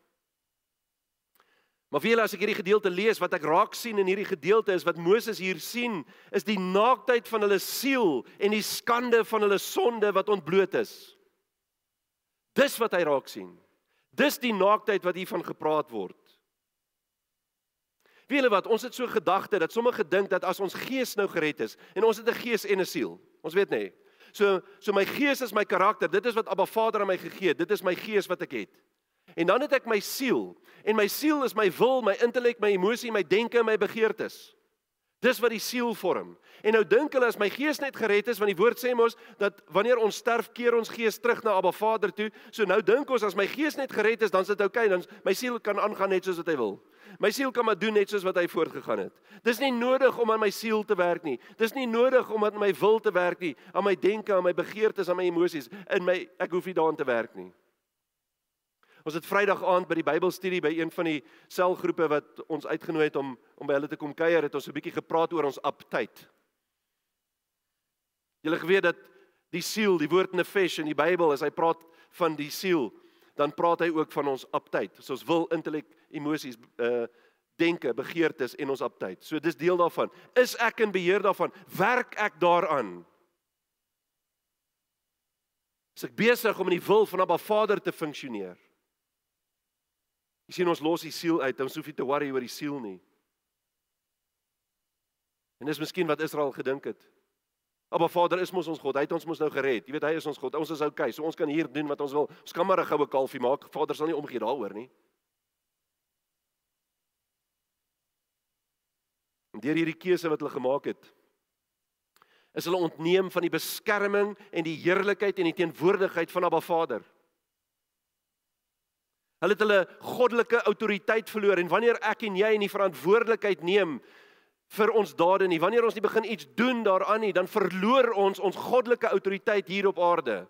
Maar vir julle as ek hierdie gedeelte lees wat ek raak sien in hierdie gedeelte is wat Moses hier sien, is die naaktheid van hulle siel en die skande van hulle sonde wat ontbloot is. Dis wat hy raak sien. Dis die naaktheid wat hiervan gepraat word. Wie hulle wat ons het so gedagte dat sommige dink dat as ons gees nou gered is en ons het 'n gees en 'n siel. Ons weet nê. So so my gees is my karakter. Dit is wat Abba Vader aan my gegee het. Dit is my gees wat ek het. En dan het ek my siel. En my siel is my wil, my intellek, my emosie, my denke en my begeertes. Dis wat die siel vorm. En nou dink hulle as my gees net gered is, want die woord sê mos dat wanneer ons sterf, keer ons gees terug na Abba Vader toe. So nou dink ons as my gees net gered is, dan is dit oukei, okay, dan my siel kan aangaan net soos wat hy wil. My siel kan maar doen net soos wat hy voortgegaan het. Dis nie nodig om aan my siel te werk nie. Dis nie nodig om aan my wil te werk nie, aan my denke, aan my begeertes, aan my emosies. In my ek hoef nie daaraan te werk nie. Ons het Vrydag aand by die Bybelstudie by een van die selgroepe wat ons uitgenooi het om om by hulle te kom kuier, het ons 'n bietjie gepraat oor ons aptyd. Julle geweet dat die siel, die woord nefesh in die Bybel, as hy praat van die siel, dan praat hy ook van ons aptyd. So ons wil, intellek, emosies, uh denke, begeertes en ons aptyd. So dis deel daarvan. Is ek in beheer daarvan? Werk ek daaraan? Is ek besig om in die wil van Abba Vader te funksioneer? Jy sien ons los die siel uit, ons hoef nie te worry oor die siel nie. En dis miskien wat Israel gedink het. Maar Vader is mos ons God. Hy het ons mos nou gered. Jy weet hy is ons God. Ons is. Okay, so ons kan hier doen wat ons wil. Ons kan maar 'n goue kalfie maak. Vader sal nie omgee daaroor nie. En deur hierdie keuse wat hulle gemaak het, is hulle ontneem van die beskerming en die heerlikheid en die teenwoordigheid van Abba Vader. Hulle het hulle goddelike autoriteit verloor en wanneer ek en jy nie verantwoordelikheid neem vir ons dade nie, wanneer ons nie begin iets doen daaraan nie, dan verloor ons ons goddelike autoriteit hier op aarde.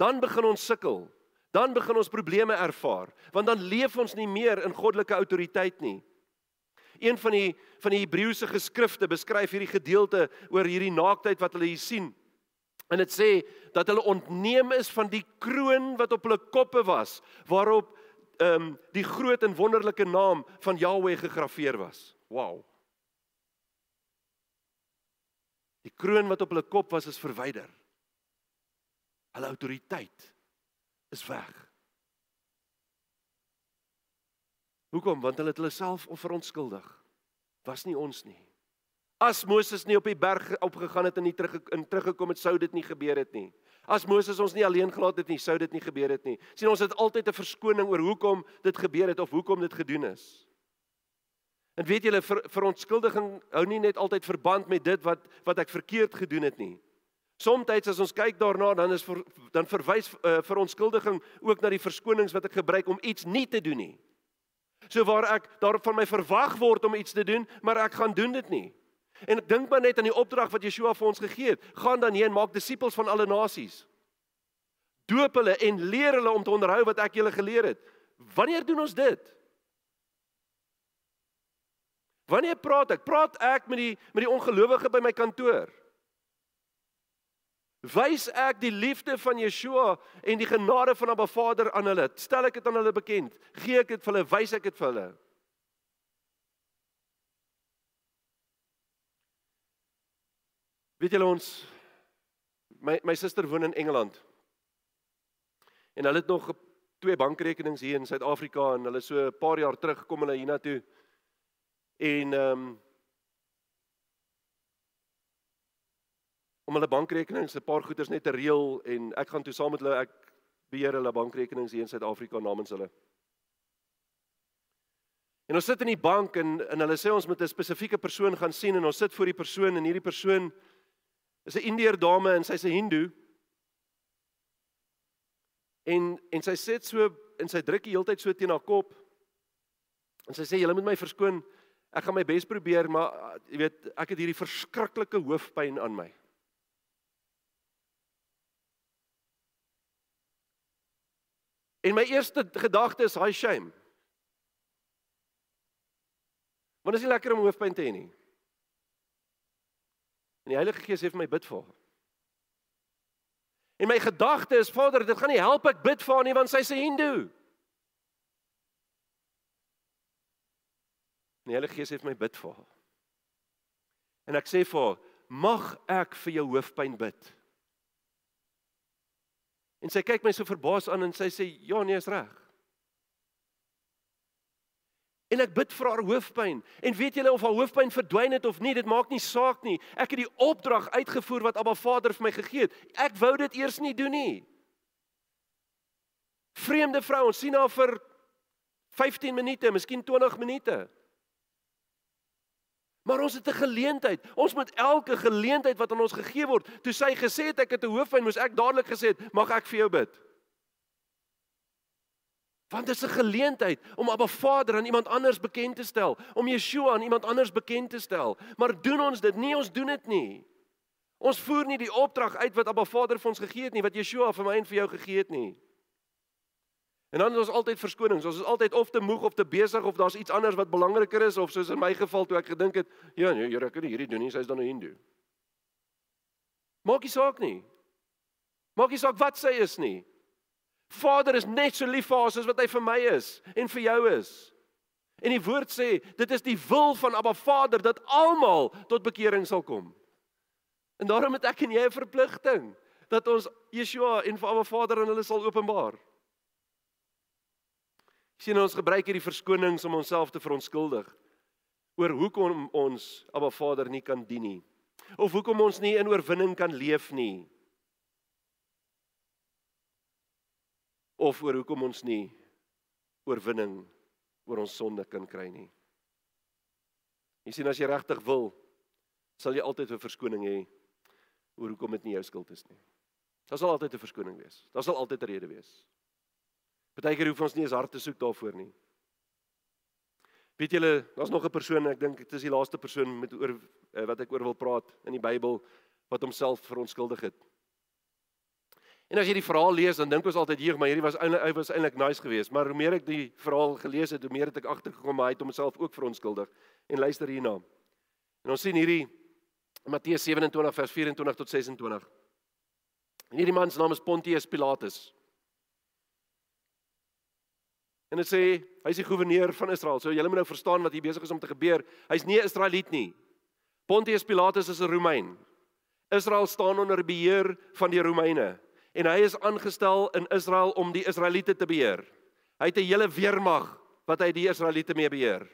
Dan begin ons sukkel. Dan begin ons probleme ervaar, want dan leef ons nie meer in goddelike autoriteit nie. Een van die van die Hebreëse geskrifte beskryf hierdie gedeelte oor hierdie naaktheid wat hulle hier sien. En dit sê dat hulle ontneem is van die kroon wat op hulle koppe was, waarop ehm um, die groot en wonderlike naam van Jahweh gegraveer was. Wow. Die kroon wat op hulle kop was is verwyder. Hulle autoriteit is weg. Hoekom? Want hulle het hulle self verontskuldig. Was nie ons nie. As Moses nie op die berg opgegaan het en nie terug in teruggekom het, sou dit nie gebeur het nie. As Moses ons nie alleen gelaat het nie, sou dit nie gebeur het nie. sien ons het altyd 'n verskoning oor hoekom dit gebeur het of hoekom dit gedoen is. En weet julle vir verontskuldiging hou nie net altyd verband met dit wat wat ek verkeerd gedoen het nie. Somstyds as ons kyk daarna dan is vir, dan verwys uh, verontskuldiging ook na die verskonings wat ek gebruik om iets nie te doen nie. So waar ek daar van my verwag word om iets te doen, maar ek gaan doen dit nie. En ek dink maar net aan die opdrag wat Yeshua vir ons gegee het. Gaan dan heen maak disippels van alle nasies. Doop hulle en leer hulle om te onderhou wat ek julle geleer het. Wanneer doen ons dit? Wanneer praat ek? Praat ek met die met die ongelowige by my kantoor? Wys ek die liefde van Yeshua en die genade van Abba Vader aan hulle? Stel ek dit aan hulle bekend? Gee ek dit vir hulle? Wys ek dit vir hulle? Weet julle ons my my suster woon in Engeland. En hulle het nog twee bankrekenings hier in Suid-Afrika en hulle so 'n paar jaar terug gekom hulle hiernatoe. En ehm um, om hulle bankrekenings 'n paar goeders net te reël en ek gaan toe saam met hulle ek beheer hulle bankrekenings hier in Suid-Afrika namens hulle. En ons sit in die bank en en hulle sê ons moet 'n spesifieke persoon gaan sien en ons sit voor die persoon en hierdie persoon is 'n Indeer dame en sy's 'n Hindoe. En en sy sit so en sy druk die hele tyd so teen haar kop. En sy sê julle moet my verskoon. Ek gaan my bes probeer, maar uh, jy weet, ek het hierdie verskriklike hoofpyn aan my. En my eerste gedagte is high shame. Want dit is nie lekker om hoofpyn te hê nie. En die Heilige Gees het vir my bid vir haar. En my gedagte is Vader, dit gaan nie help ek bid vir haar nie want sy's 'n Hindoe. En die Heilige Gees het my bid vir haar. En ek sê vir haar, mag ek vir jou hoofpyn bid? En sy kyk my so verbaas aan en sy sê, "Ja, nee, is reg." En ek bid vir haar hoofpyn. En weet julle of haar hoofpyn verdwyn het of nie, dit maak nie saak nie. Ek het die opdrag uitgevoer wat Abba Vader vir my gegee het. Ek wou dit eers nie doen nie. Vreemde vrou, ons sien haar vir 15 minute, miskien 20 minute. Maar ons het 'n geleentheid. Ons moet elke geleentheid wat aan ons gegee word, toe sy gesê het ek het 'n hoofpyn, moes ek dadelik gesê het, mag ek vir jou bid? Want dit is 'n geleentheid om Abba Vader aan iemand anders bekend te stel, om Yeshua aan iemand anders bekend te stel. Maar doen ons dit nie, ons doen dit nie. Ons voer nie die opdrag uit wat Abba Vader vir ons gegee het nie, wat Yeshua vir my en vir jou gegee het nie. En dan is ons altyd verskonings. Ons is altyd of te moeg of te besig of daar's iets anders wat belangriker is of soos in my geval toe ek gedink het, ja nee, Here, ek kan nie hierdie doen nie, sy's dan 'n Hindu. Maak nie saak nie. Maak nie saak wat sy is nie. Vader is net so lief vir haar soos wat hy vir my is en vir jou is. En die woord sê, dit is die wil van Abba Vader dat almal tot bekering sal kom. En daarom het ek en jy 'n verpligting dat ons Yeshua en Abba Vader aan hulle sal openbaar sien ons gebruik hierdie verskonings om onsself te verontskuldig oor hoekom ons Abba Vader nie kan dien nie of hoekom ons nie in oorwinning kan leef nie of oor hoekom ons nie oorwinning oor ons sonde kan kry nie. Jy sien as jy regtig wil, sal jy altyd 'n verskoning hê oor hoekom dit nie jou skuld is nie. Daar sal altyd 'n verskoning wees. Daar sal altyd 'n rede wees. Partykeer hoef ons nie eens hart te soek daarvoor nie. Weet julle, daar's nog 'n persoon, ek dink dit is die laaste persoon met oor eh, wat ek oor wil praat in die Bybel wat homself verontskuldig het. En as jy die verhaal lees, dan dink ons altyd hier, maar hierdie was eintlik hy was eintlik nice geweest, maar hoe meer ek die verhaal gelees het, hoe meer het ek agtergekom hy het homself ook verontskuldig. En luister hierna. En ons sien hierdie Matteus 27 vers 24 tot 26. En hierdie man se naam is Pontius Pilatus. En dit sê hy's die goewerneur van Israel. So julle moet nou verstaan wat hier besig is om te gebeur. Hy's nie 'n Israeliet nie. Pontius Pilatus is 'n Romein. Israel staan onder beheer van die Romeine en hy is aangestel in Israel om die Israeliete te beheer. Hy het 'n hele weermag wat hy die Israeliete mee beheer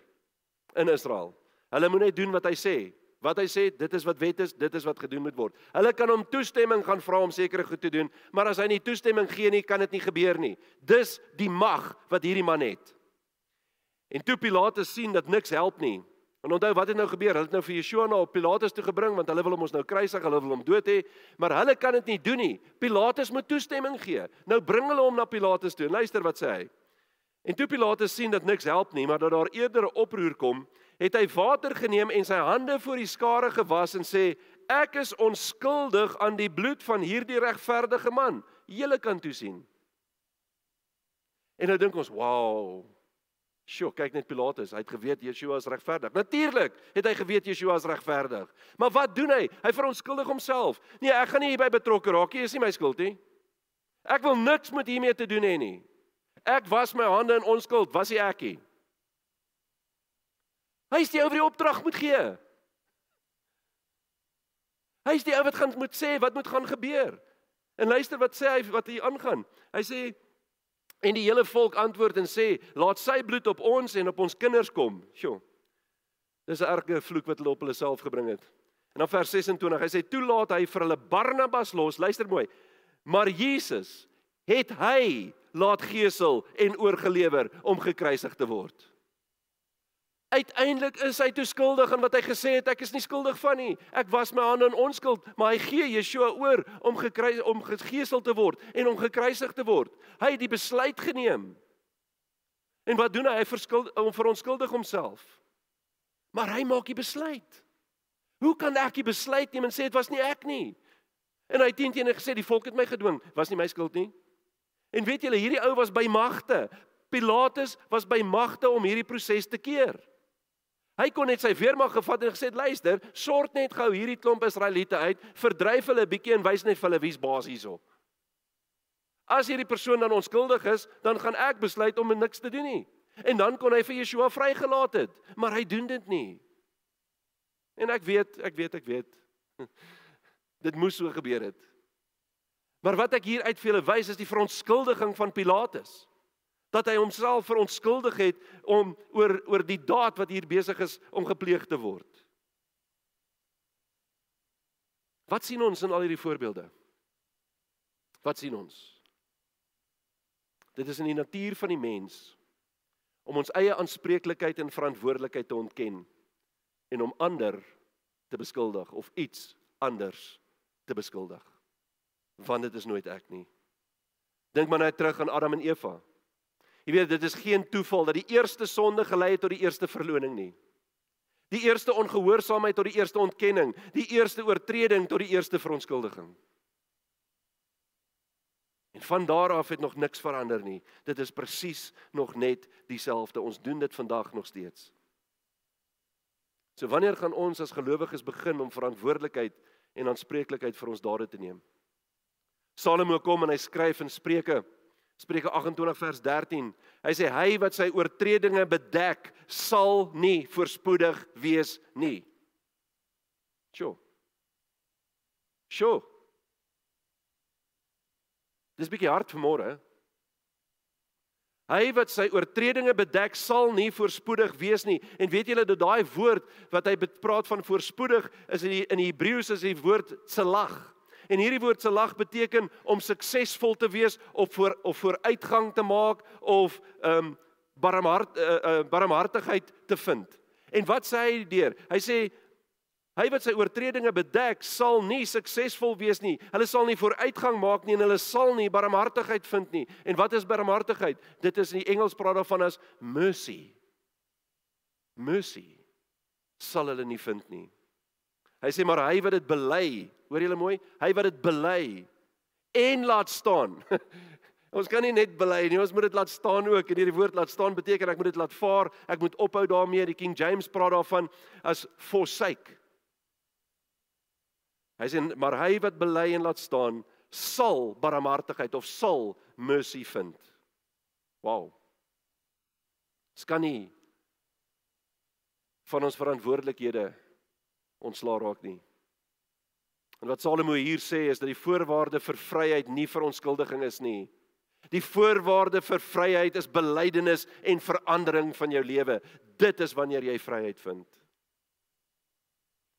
in Israel. Hulle moet net doen wat hy sê. Wat hy sê, dit is wat wet is, dit is wat gedoen moet word. Hulle kan hom toestemming gaan vra om sekere goed te doen, maar as hy nie toestemming gee nie, kan dit nie gebeur nie. Dis die mag wat hierdie man het. En toe Pilatus sien dat niks help nie. En onthou wat het nou gebeur? Hulle het nou vir Yeshua na op Pilatus toe gebring want hulle wil hom ons nou kruisig, hulle wil hom dood hê, maar hulle kan dit nie doen nie. Pilatus moet toestemming gee. Nou bring hulle hom na Pilatus toe. Luister wat sê hy. En toe Pilatus sien dat niks help nie, maar dat daar eerder 'n oproer kom, het hy water geneem en sy hande voor die skare gewas en sê ek is onskuldig aan die bloed van hierdie regverdige man. Julle kan toe sien. En nou dink ons, "Wow. Sjoe, kyk net Pilatus, hy het geweet Yeshua is regverdig." Natuurlik het hy geweet Yeshua is regverdig. Maar wat doen hy? Hy veronskuldig homself. Nee, ek gaan nie hierby betrokke raak nie, is nie my skuld nie. Ek wil niks met hiermee te doen hê nie. Ek was my hande in onskuld, was hy ek nie. Hy is die ou wat die opdrag moet gee. Hy is die ou wat gaan moet sê wat moet gaan gebeur. En luister wat sê hy wat hier aangaan. Hy sê en die hele volk antwoord en sê laat sy bloed op ons en op ons kinders kom. Sjoe. Dis 'n erge vloek wat hulle op hulle self gebring het. En dan vers 26, hy sê toelaat hy vir hulle Barnabas los. Luister mooi. Maar Jesus het hy laat gesel en oorgelewer om gekruisig te word. Uiteindelik is hy toe skuldig aan wat hy gesê het ek is nie skuldig van nie. Ek was my hande in onskuld, maar hy gee Yeshua oor om gekruis om geesel te word en om gekruisig te word. Hy het die besluit geneem. En wat doen hy? Hy verskuld om verontskuldig homself. Maar hy maak die besluit. Hoe kan ek die besluit neem en sê dit was nie ek nie? En hy het teen gesê die volk het my gedwing, was nie my skuld nie. En weet julle, hierdie ou was by magte. Pilatus was by magte om hierdie proses te keer. Hy kon net sy weermag gevat en gesê, "Luister, sort net gou hierdie klomp Israeliete uit, verdryf hulle 'n bietjie en wys net vir hulle wie's baas hierso." As hierdie persoon dan onskuldig is, dan gaan ek besluit om niks te doen nie. En dan kon hy vir Yeshua vrygelaat het, maar hy doen dit nie. En ek weet, ek weet, ek weet. [laughs] Dit moes so gebeur het. Maar wat ek hier uit vir julle wys is die verontskuldiging van Pilatus dat hy homself verontskuldig het om oor oor die daad wat hier besig is om gepleeg te word. Wat sien ons in al hierdie voorbeelde? Wat sien ons? Dit is in die natuur van die mens om ons eie aanspreeklikheid en verantwoordelikheid te ontken en om ander te beskuldig of iets anders te beskuldig. Want dit is nooit ek nie. Dink maar net terug aan Adam en Eva. Jy weet dit is geen toeval dat die eerste sonde gelei het tot die eerste verloning nie. Die eerste ongehoorsaamheid tot die eerste ontkenning, die eerste oortreding tot die eerste verontskuldiging. En van daar af het nog niks verander nie. Dit is presies nog net dieselfde. Ons doen dit vandag nog steeds. So wanneer gaan ons as gelowiges begin om verantwoordelikheid en aanspreeklikheid vir ons dade te neem? Salomo kom en hy skryf in Spreuke Spreuke 28 vers 13. Hy sê hy wat sy oortredinge bedek, sal nie voorspoedig wees nie. Sjoe. Sjoe. Dis bietjie hard vir môre. Hy wat sy oortredinge bedek, sal nie voorspoedig wees nie. En weet julle dat daai woord wat hy praat van voorspoedig is in die in Hebreëus is die woord selag. En hierdie woord se lag beteken om suksesvol te wees of voor of vooruitgang te maak of ehm um, barmhart uh, uh, barmhartigheid te vind. En wat sê hy deur? Hy sê hy wat sy oortredinge bedek sal nie suksesvol wees nie. Hulle sal nie vooruitgang maak nie en hulle sal nie barmhartigheid vind nie. En wat is barmhartigheid? Dit is in die Engels praat daarvan as mercy. Mercy sal hulle nie vind nie. Hy sê maar hy wat dit bely, hoor julle mooi, hy wat dit bely en laat staan. [laughs] ons kan nie net bely nie, ons moet dit laat staan ook. En hierdie woord laat staan beteken ek moet dit laat vaar, ek moet ophou daarmee. Die King James praat daarvan as forsake. Hy sê maar hy wat bely en laat staan sal barmhartigheid of sal mercy vind. Wow. Skan nie van ons verantwoordelikhede ontslaa raak nie. En wat Salomo hier sê is dat die voorwaarde vir vryheid nie vir onskuldiging is nie. Die voorwaarde vir vryheid is belydenis en verandering van jou lewe. Dit is wanneer jy vryheid vind.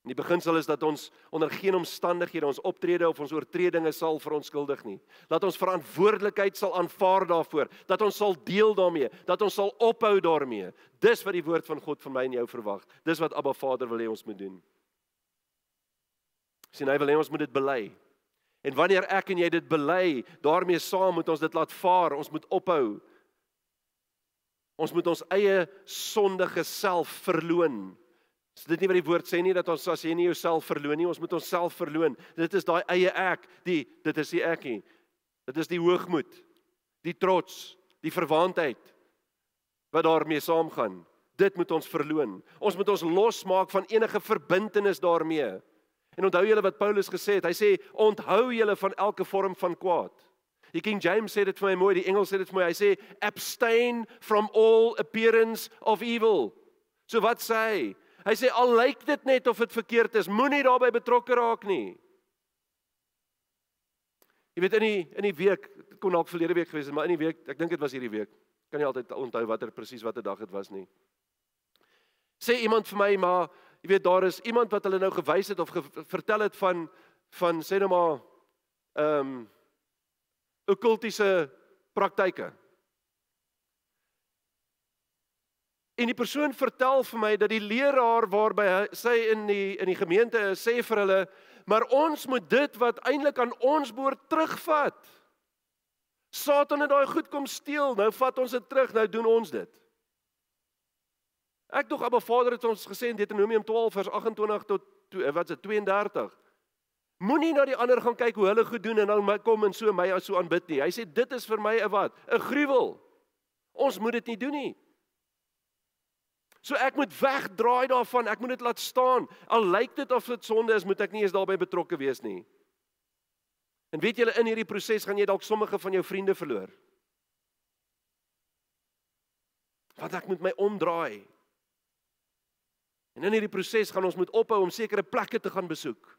Die beginsel is dat ons onder geen omstandighede ons optrede of ons oortredinge sal verontskuldig nie. Dat ons verantwoordelikheid sal aanvaar daarvoor, dat ons sal deel daarmee, dat ons sal ophou daarmee. Dis wat die woord van God van my en jou verwag. Dis wat Abba Vader wil hê ons moet doen sien hy wil hê ons moet dit bely. En wanneer ek en jy dit bely, daarmee saam moet ons dit laat vaar, ons moet ophou. Ons moet ons eie sondige self verloon. Is dit nie wat die woord sê nie dat ons as jy nie jouself verloon nie, ons moet onsself verloon. Dit is daai eie ek, die dit is die ek nie. Dit is die hoogmoed, die trots, die verwaandheid wat daarmee saamgaan. Dit moet ons verloon. Ons moet ons losmaak van enige verbintenis daarmee. En onthou julle wat Paulus gesê het? Hy sê onthou julle van elke vorm van kwaad. Die King James sê dit vir my mooi, die Engels sê dit vir my. Hy sê abstain from all appearance of evil. So wat sê hy? Hy sê al lyk dit net of dit verkeerd is, moenie daarbey betrokke raak nie. Jy weet in die in die week, dit kon dalk verlede week gewees het, maar in die week, ek dink dit was hierdie week. Kan nie altyd onthou watter presies watter dag dit was nie. Sê iemand vir my maar jy weet daar is iemand wat hulle nou gewys het of ge vertel het van van sê nou maar ehm um, okkultiese praktyke. En die persoon vertel vir my dat die leraar waarby hy sê in die in die gemeente sê vir hulle, maar ons moet dit wat eintlik aan ons behoort terugvat. Satan het daai goed kom steel. Nou vat ons dit terug. Nou doen ons dit. Ek dog Abba Vader het ons gesê in Deuteronomium 12 vers 28 tot wat is dit 32. Moenie na die ander gaan kyk hoe hulle goed doen en dan kom en so my as so aanbid nie. Hy sê dit is vir my 'n wat? 'n Gruwel. Ons moet dit nie doen nie. So ek moet wegdraai daarvan. Ek moet dit laat staan. Al lyk dit of dit sonde is, moet ek nie eens daarbey betrokke wees nie. En weet julle in hierdie proses gaan jy dalk sommige van jou vriende verloor. Want ek moet my omdraai. En in hierdie proses gaan ons moet ophou om sekere plekke te gaan besoek.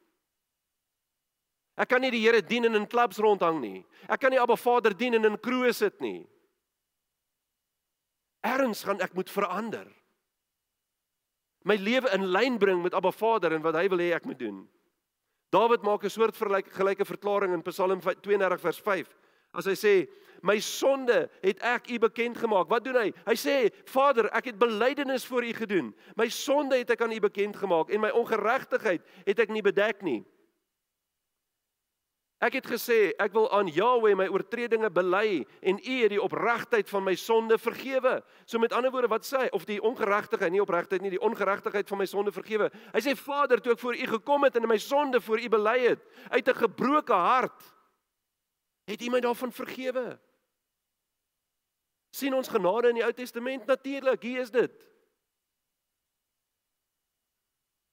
Ek kan nie die Here dien en in klubs rondhang nie. Ek kan nie Abba Vader dien en in kroë sit nie. Erns gaan ek moet verander. My lewe in lyn bring met Abba Vader en wat hy wil hê ek moet doen. Dawid maak 'n soort gelyke verklaring in Psalm 32 vers 5. As hy sê, "My sonde het ek U bekend gemaak." Wat doen hy? Hy sê, "Vader, ek het belydenis voor U gedoen. My sonde het ek aan U bekend gemaak en my ongeregtigheid het ek nie bedek nie." Ek het gesê ek wil aan Jahweh my oortredinge bely en U het die opregtheid van my sonde vergewe. So met ander woorde wat sê hy of die ongeregtigheid nie opregtheid nie die ongeregtigheid van my sonde vergewe. Hy sê Vader toe ek voor U gekom het en my sonde voor U bely het uit 'n gebroke hart het U my daarvan vergewe. sien ons genade in die Ou Testament natuurlik hier is dit.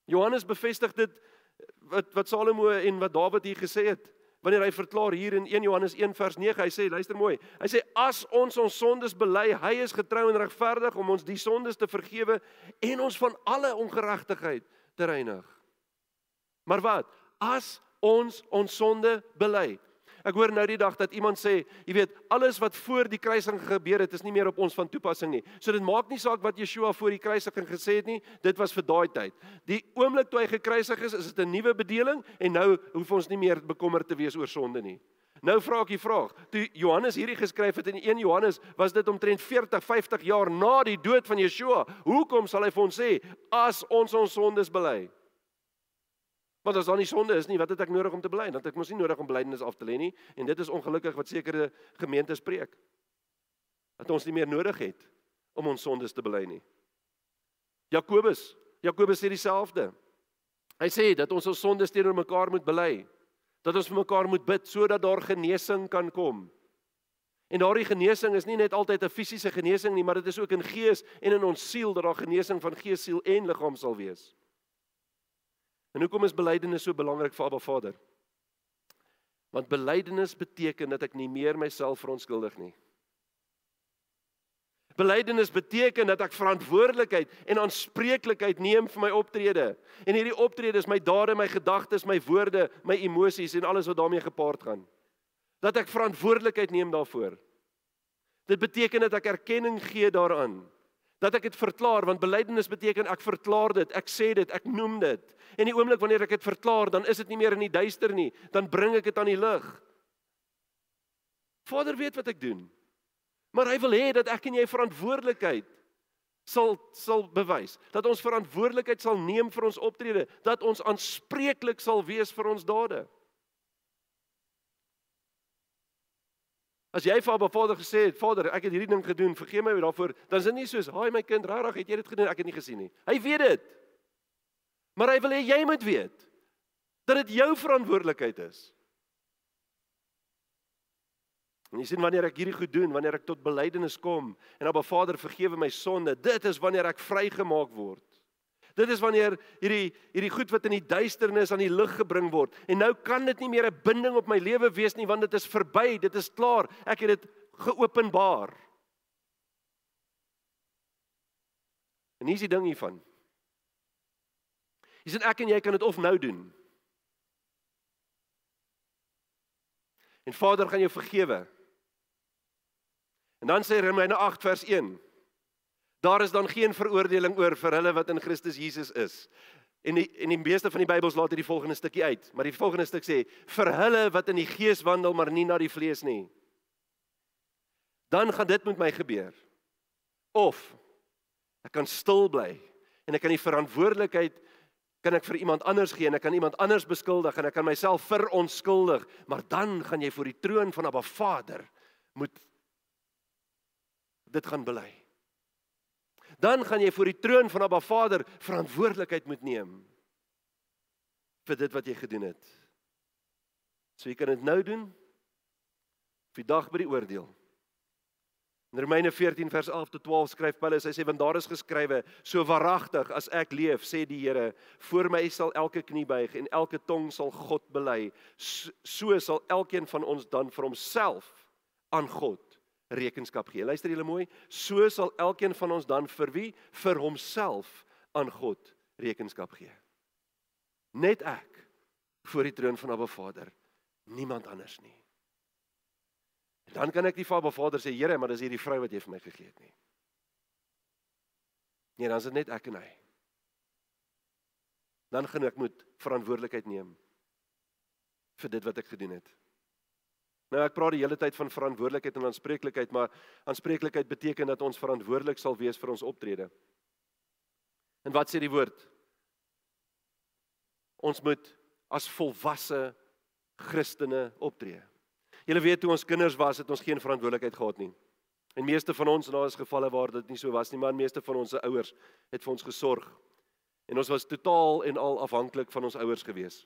Johannes bevestig dit wat wat Salomo en wat Dawid hier gesê het wanneer hy verklaar hier in 1 Johannes 1 vers 9, hy sê luister mooi. Hy sê as ons ons sondes bely, hy is getrou en regverdig om ons die sondes te vergewe en ons van alle ongeregtigheid te reinig. Maar wat? As ons ons sonde bely, Ek hoor nou die dag dat iemand sê, jy weet, alles wat voor die kruising gebeur het, is nie meer op ons van toepassing nie. So dit maak nie saak wat Yeshua voor die kruisiging gesê het nie, dit was vir daai tyd. Die oomblik toe hy gekruisig is, is dit 'n nuwe bedeling en nou hoef ons nie meer bekommerd te wees oor sonde nie. Nou vra ek die vraag, toe Johannes hierdie geskryf het in 1 Johannes, was dit omtrent 40, 50 jaar na die dood van Yeshua. Hoekom sal hy vir ons sê as ons ons sondes bely? Want as daar nie sonde is nie, wat het ek nodig om te bely? Want ek mos nie nodig om belydenis af te lê nie en dit is ongelukkig wat sekere gemeentes preek. Dat ons nie meer nodig het om ons sondes te bely nie. Jakobus, Jakobus sê dieselfde. Hy sê dat ons ons sondes teenoor mekaar moet bely. Dat ons vir mekaar moet bid sodat daar genesing kan kom. En daardie genesing is nie net altyd 'n fisiese genesing nie, maar dit is ook in gees en in ons siel dat daar genesing van gees, siel en liggaam sal wees. En hoekom is belydenis so belangrik vir Abba Vader? Want belydenis beteken dat ek nie meer myself verontskuldig nie. Belydenis beteken dat ek verantwoordelikheid en aanspreeklikheid neem vir my optrede. En hierdie optrede is my dade, my gedagtes, my woorde, my emosies en alles wat daarmee gepaard gaan. Dat ek verantwoordelikheid neem daarvoor. Dit beteken dat ek erkenning gee daaraan dat ek dit verklaar want belydenis beteken ek verklaar dit, ek sê dit, ek noem dit. En die oomblik wanneer ek dit verklaar, dan is dit nie meer in die duister nie, dan bring ek dit aan die lig. Vader weet wat ek doen. Maar hy wil hê dat ek en jy verantwoordelikheid sal sal bewys, dat ons verantwoordelikheid sal neem vir ons optrede, dat ons aanspreeklik sal wees vir ons dade. As jy vir Abba Vader gesê het, Vader, ek het hierdie ding gedoen, vergeef my daarvoor, dan is dit nie soos, "Haai my kind, regtig, het jy dit gedoen? Ek het nie gesien nie." Hy weet dit. Maar hy wil hê jy moet weet dat dit jou verantwoordelikheid is. En jy sien wanneer ek hierdie goed doen, wanneer ek tot belydenis kom en Abba Vader vergewe my sonde, dit is wanneer ek vrygemaak word. Dit is wanneer hierdie hierdie goed wat in die duisternis aan die lig gebring word. En nou kan dit nie meer 'n binding op my lewe wees nie want dit is verby, dit is klaar. Ek het dit geopenbaar. En hier is die ding hiervan. Jy sien ek en jy kan dit of nou doen. En Vader gaan jou vergewe. En dan sê Romeine 8 vers 1 Daar is dan geen veroordeling oor vir hulle wat in Christus Jesus is. En die en die meeste van die Bybels laat hierdie volgende stukkie uit, maar die volgende stuk sê vir hulle wat in die gees wandel maar nie na die vlees nie. Dan gaan dit met my gebeur. Of ek kan stil bly en ek kan die verantwoordelikheid kan ek vir iemand anders gee en ek kan iemand anders beskuldig en ek kan myself veronskuldig, maar dan gaan jy voor die troon van Abba Vader moet dit gaan bely. Dan gaan jy voor die troon van Abba Vader verantwoordelikheid moet neem vir dit wat jy gedoen het. So jy kan dit nou doen vir die dag by die oordeel. In Romeine 14 vers 11 tot 12 skryf Paulus, hy sê want daar is geskrywe: So waaragtig as ek leef, sê die Here, voor my sal elke knie buig en elke tong sal God bely. So, so sal elkeen van ons dan vir homself aan God rekenskap gee. Luister julle mooi, so sal elkeen van ons dan vir wie? Vir homself aan God rekenskap gee. Net ek voor die troon van Abba Vader, niemand anders nie. En dan kan ek die Vader Vader sê, Here, maar dis hierdie vrou wat jy vir my gegee het nie. Nee, dan is dit net ek en hy. Dan gaan ek moet verantwoordelikheid neem vir dit wat ek gedoen het. Nou ek praat die hele tyd van verantwoordelikheid en aanspreeklikheid, maar aanspreeklikheid beteken dat ons verantwoordelik sal wees vir ons optrede. En wat sê die woord? Ons moet as volwasse Christene optree. Julle weet toe ons kinders was, het ons geen verantwoordelikheid gehad nie. En meeste van ons, daar is gevalle waar dit nie so was nie, maar meeste van ons se ouers het vir ons gesorg. En ons was totaal en al afhanklik van ons ouers gewees.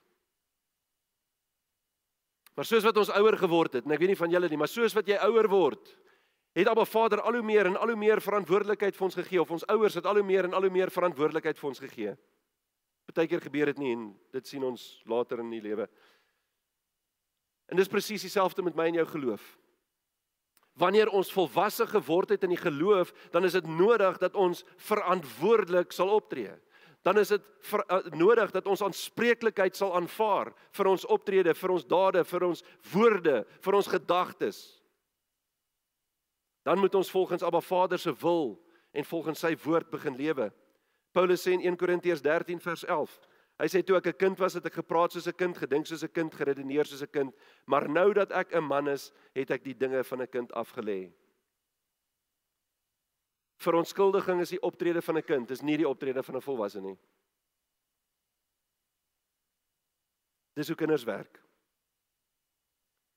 Maar soos wat ons ouer geword het, en ek weet nie van julle nie, maar soos wat jy ouer word, het Abba Vader al hoe meer en al hoe meer verantwoordelikheid vir ons gegee of ons ouers het al hoe meer en al hoe meer verantwoordelikheid vir ons gegee. Partykeer gebeur dit nie en dit sien ons later in die lewe. En dis presies dieselfde met my en jou geloof. Wanneer ons volwasse geword het in die geloof, dan is dit nodig dat ons verantwoordelik sal optree dan is dit uh, nodig dat ons aanspreeklikheid sal aanvaar vir ons optrede, vir ons dade, vir ons woorde, vir ons gedagtes. Dan moet ons volgens Abba Vader se wil en volgens sy woord begin lewe. Paulus sê in 1 Korintiërs 13 vers 11. Hy sê toe ek 'n kind was, het ek gepraat soos 'n kind, gedink soos 'n kind, geredeneer soos 'n kind, maar nou dat ek 'n man is, het ek die dinge van 'n kind afgelê. Verontskuldiging is die optrede van 'n kind, dis nie die optrede van 'n volwasse nie. Dis hoe kinders werk.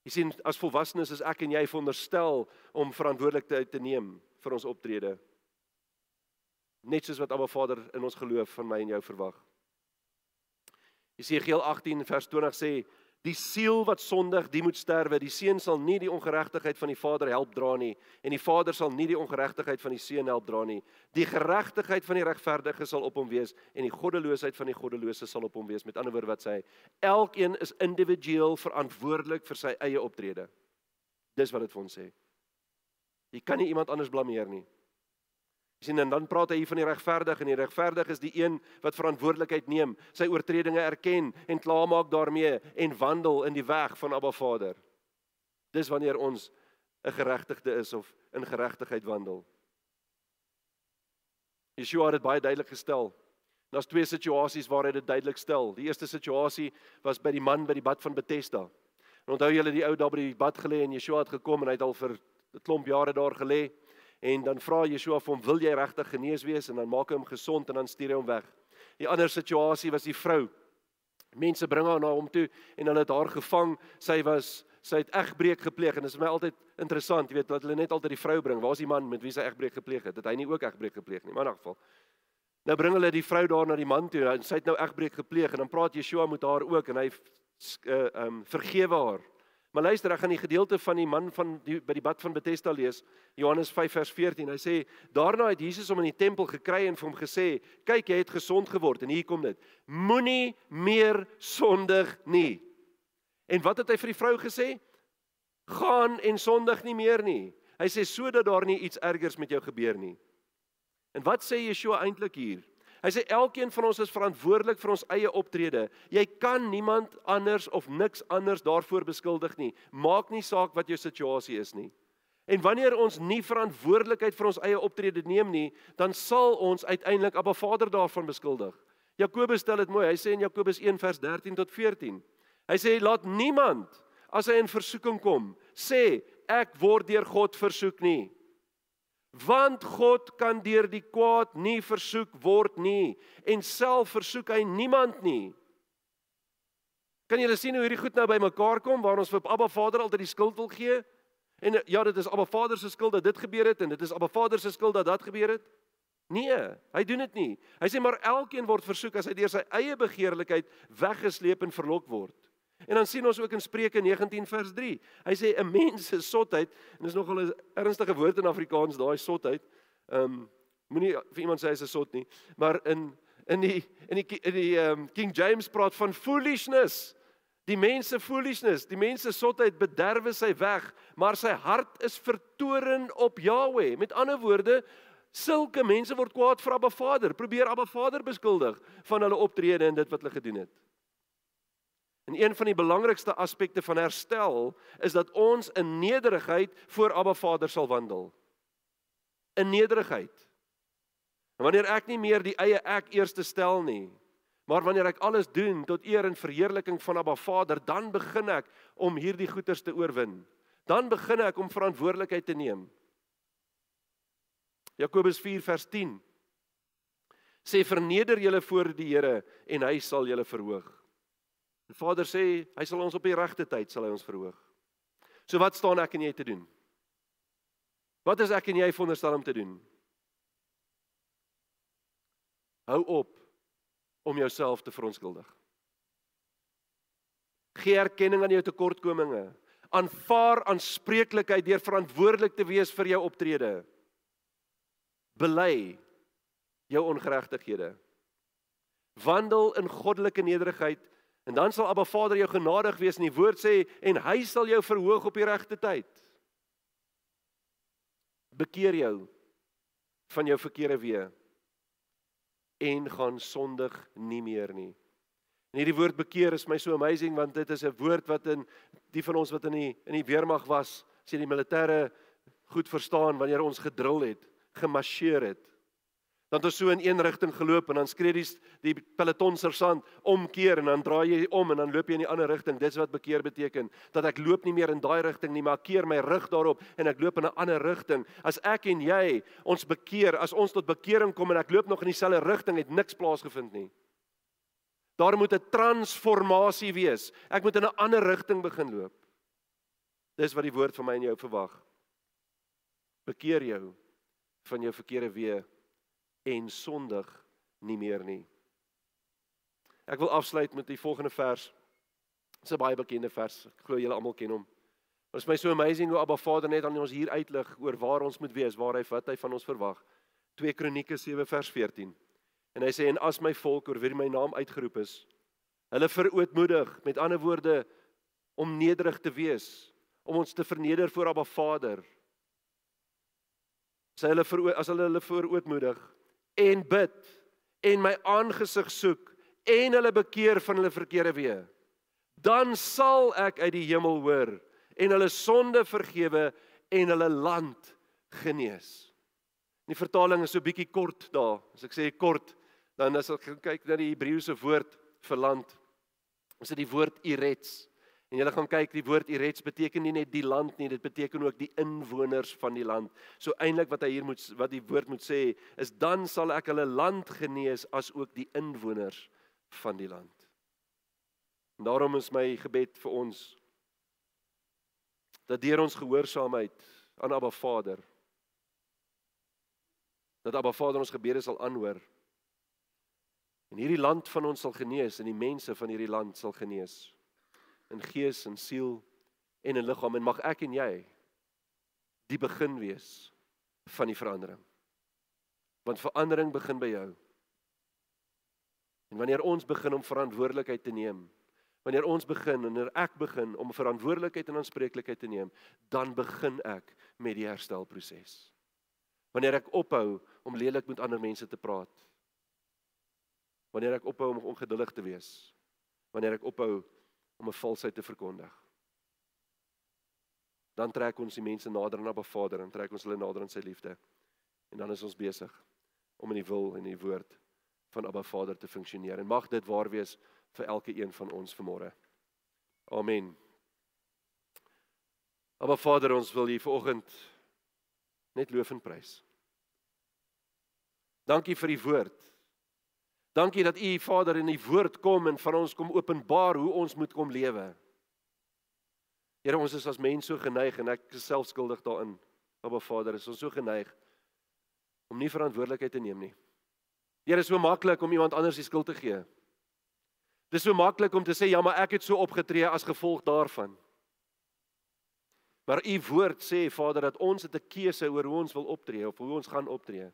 Jy sien, as volwassenes is ek en jy veronderstel om verantwoordelikheid te neem vir ons optrede. Net soos wat Abba Vader in ons geloof van my en jou verwag. Jesegiel 18 vers 20 sê Die siel wat sondig, die moet sterwe. Die seun sal nie die ongeregtigheid van die vader help dra nie en die vader sal nie die ongeregtigheid van die seun help dra nie. Die geregtigheid van die regverdige sal op hom wees en die goddeloosheid van die goddelose sal op hom wees. Met ander woorde wat sê hy, elkeen is individueel verantwoordelik vir sy eie optrede. Dis wat dit vir ons sê. Jy kan nie iemand anders blameer nie sien en dan praat hy hier van die regverdig en die regverdig is die een wat verantwoordelikheid neem, sy oortredinge erken en klaarmaak daarmee en wandel in die weg van Abba Vader. Dis wanneer ons 'n geregtigde is of in geregtigheid wandel. Yeshua het baie duidelik gestel. Daar's twee situasies waar hy dit duidelik stel. Die eerste situasie was by die man by die bad van Bethesda. En onthou julle die ou daar by die bad gelê en Yeshua het gekom en hy het al vir 'n klomp jare daar gelê en dan vra Yeshua vir hom, "Wil jy regtig genees wees?" en dan maak hy hom gesond en dan stuur hy hom weg. Die ander situasie was die vrou. Mense bring haar na hom toe en hulle het haar gevang. Sy was sy het egbreek gepleeg en dit is my altyd interessant, jy weet, dat hulle net altyd die vrou bring. Waar is die man met wie sy egbreek gepleeg het? Het hy nie ook egbreek gepleeg nie? Maar in 'n geval. Nou bring hulle die vrou daar na die man toe en sy het nou egbreek gepleeg en dan praat Yeshua met haar ook en hy uh um vergewe haar. Maar luister, ek gaan die gedeelte van die man van die by die bad van Bethesda lees, Johannes 5 vers 14. Hy sê: "Daarna het Jesus hom in die tempel gekry en vir hom gesê: "Kyk, jy het gesond geword." En hier kom dit: "Moenie meer sondig nie." En wat het hy vir die vrou gesê? "Gaan en sondig nie meer nie." Hy sê sodat daar nie iets ergers met jou gebeur nie. En wat sê Yeshua eintlik hier? Hy sê elkeen van ons is verantwoordelik vir ons eie optrede. Jy kan niemand anders of niks anders daarvoor beskuldig nie. Maak nie saak wat jou situasie is nie. En wanneer ons nie verantwoordelikheid vir ons eie optrede neem nie, dan sal ons uiteindelik Abba Vader daarvan beskuldig. Jakobus stel dit mooi. Hy sê in Jakobus 1 vers 13 tot 14. Hy sê laat niemand as hy in versoeking kom, sê ek word deur God versoek nie want God kan deur die kwaad nie versoek word nie en self versoek hy niemand nie. Kan julle sien hoe hierdie goed nou bymekaar kom waar ons vir Abba Vader altyd die skuld wil gee? En ja, dit is Abba Vader se skuld dat dit gebeur het en dit is Abba Vader se skuld dat dit gebeur het. Nee, hy doen dit nie. Hy sê maar elkeen word versoek as hy deur sy eie begeerlikheid weggesleep en verlok word. En dan sien ons ook in Spreuke 19 vers 3. Hy sê 'n mens se sotheid en dis nogal 'n ernstige woord in Afrikaans daai sotheid. Ehm um, moenie vir iemand sê hy's 'n sot nie, maar in in die in die in die ehm um, King James praat van foolishness. Die mense foolishness, die mense sotheid bederwe sy weg, maar sy hart is vertoren op Yahweh. Met ander woorde, sulke mense word kwaad vir Abba Vader, probeer Abba Vader beskuldig van hulle optrede en dit wat hulle gedoen het. En een van die belangrikste aspekte van herstel is dat ons in nederigheid voor Abba Vader sal wandel. In nederigheid. En wanneer ek nie meer die eie ek eerste stel nie, maar wanneer ek alles doen tot eer en verheerliking van Abba Vader, dan begin ek om hierdie goeters te oorwin. Dan begin ek om verantwoordelikheid te neem. Jakobus 4 vers 10 sê verneder julle voor die Here en hy sal julle verhoog. Die Vader sê hy sal ons op die regte tyd sal hy ons verhoog. So wat staan ek en jy te doen? Wat is ek en jy veronderstel om te doen? Hou op om jouself te verontskuldig. Gee erkenning aan jou tekortkominge. Aanvaar aanspreeklikheid deur verantwoordelik te wees vir jou optrede. Bely jou ongeregtighede. Wandel in goddelike nederigheid En dan sal Abba Vader jou genadig wees en die woord sê en hy sal jou verhoog op die regte tyd. Bekeer jou van jou verkeerde weë en gaan sondig nie meer nie. En hierdie woord bekeer is my so amazing want dit is 'n woord wat in die van ons wat in die in die weermag was, sê die militêre goed verstaan wanneer ons gedrul het, gemarseer het. Dan het ons so in een rigting geloop en dan skree die die peloton sersant omkeer en dan draai jy om en dan loop jy in die ander rigting. Dit is wat bekeer beteken. Dat ek loop nie meer in daai rigting nie, maar keer my rug daarop en ek loop in 'n ander rigting. As ek en jy ons bekeer, as ons tot bekering kom en ek loop nog in dieselfde rigting, het niks plaasgevind nie. Daar moet 'n transformasie wees. Ek moet in 'n ander rigting begin loop. Dis wat die woord van my en jou verwag. Bekeer jou van jou verkeerde weë en sondig nie meer nie. Ek wil afsluit met die volgende vers. Dit is 'n baie bekende vers. Ek glo julle almal ken hom. Dit is my so amazing hoe Abba Vader net aan ons hier uitlig oor waar ons moet wees, waar hy wat hy van ons verwag. 2 Kronieke 7 vers 14. En hy sê en as my volk oor wie my naam uitgeroep is, hulle verootmoedig, met ander woorde om nederig te wees, om ons te verneder voor Abba Vader. Sê hulle as hulle hulle verootmoedig en bid en my aangesig soek en hulle bekeer van hulle verkeerde weë dan sal ek uit die hemel hoor en hulle sonde vergewe en hulle land genees. Die vertaling is so bietjie kort daar. As ek sê kort, dan as ek kyk na die Hebreëse woord vir land, is dit die woord irets. En julle gaan kyk, die woord Irets beteken nie net die land nie, dit beteken ook die inwoners van die land. So eintlik wat hy hier moet wat die woord moet sê is dan sal ek hulle land genees as ook die inwoners van die land. En daarom is my gebed vir ons dat deur ons gehoorsaamheid aan Abba Vader dat Abba Vader ons gebede sal aanhoor. En hierdie land van ons sal genees en die mense van hierdie land sal genees in gees en siel en in liggaam en mag ek en jy die begin wees van die verandering. Want verandering begin by jou. En wanneer ons begin om verantwoordelikheid te neem, wanneer ons begin en wanneer ek begin om verantwoordelikheid en aanspreeklikheid te neem, dan begin ek met die herstelproses. Wanneer ek ophou om lelik met ander mense te praat. Wanneer ek ophou om ongeduldig te wees. Wanneer ek ophou om 'n valsheid te verkondig. Dan trek ons die mense nader aan Abba Vader en trek ons hulle nader aan sy liefde. En dan is ons besig om in die wil en die woord van Abba Vader te funksioneer. En mag dit waar wees vir elke een van ons vanmôre. Amen. Abba Vader, ons wil U vanoggend net loof en prys. Dankie vir die woord. Dankie dat U Vader in die woord kom en van ons kom openbaar hoe ons moet kom lewe. Here, ons is as mens so geneig en ek is self skuldig daarin. Abba Vader, is ons so geneig om nie verantwoordelikheid te neem nie. Here, is so maklik om iemand anders die skuld te gee. Dis so maklik om te sê ja, maar ek het so opgetree as gevolg daarvan. Maar u woord sê Vader dat ons het 'n keuse oor hoe ons wil optree of hoe ons gaan optree.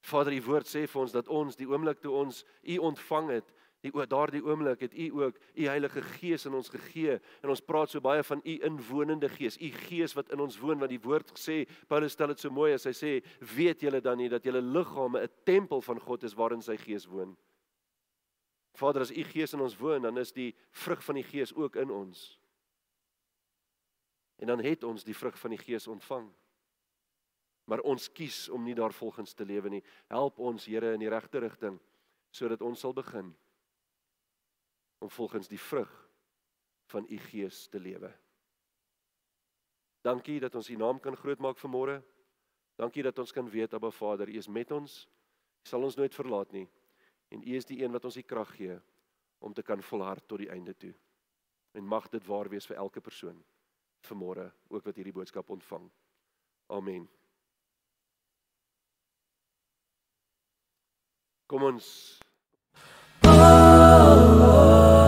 Vader, u woord sê vir ons dat ons die oomblik toe ons u ontvang het, die daardie oomblik het u ook u Heilige Gees in ons gegee en ons praat so baie van u inwonende Gees, u Gees wat in ons woon wat die woord sê, Paulus stel dit so mooi as hy sê, weet julle dan nie dat julle liggame 'n tempel van God is waarin sy Gees woon? Vader, as u Gees in ons woon, dan is die vrug van die Gees ook in ons. En dan het ons die vrug van die Gees ontvang. Maar ons kies om nie daarvolgens te lewe nie. Help ons, Here, in die regte rigting sodat ons sal begin om volgens die vrug van u Gees te lewe. Dankie dat ons u naam kan grootmaak vanmôre. Dankie dat ons kan weet, Abba Vader, u is met ons. U sal ons nooit verlaat nie. En u is die een wat ons die krag gee om te kan volhard tot die einde toe. En mag dit waar wees vir elke persoon vanmôre ook wat hierdie boodskap ontvang. Amen. Kom ons is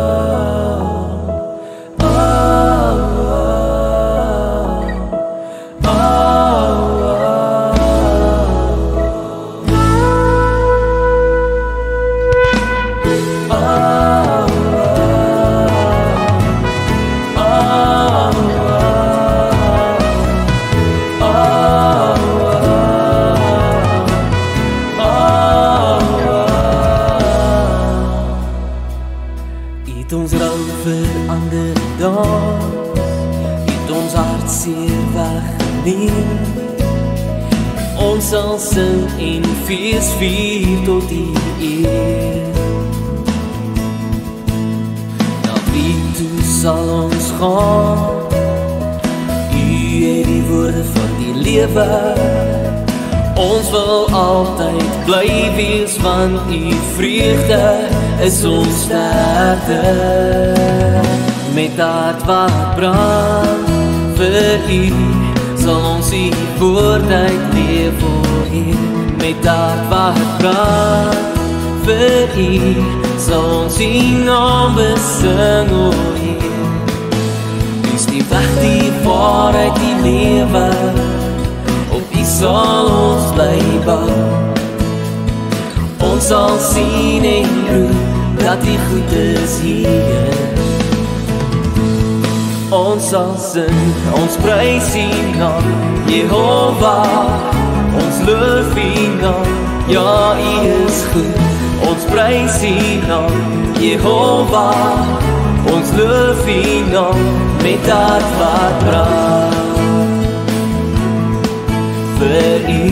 sterkte met hart wat brand vir u sal ons u woord uitleef vir u. Met hart wat brand vir u sal ons u naam besing o heer dis die weg die waarheid die lewe. Op u sal ons bly bou ons sal sien en proef dat die goed is hier. Ons sal sing, ons prys U naam, Jehovah. Ons loof U naam, ja U is goed. Ons prys U naam, Jehovah. Ons loof U naam met hart wat brand. Vir U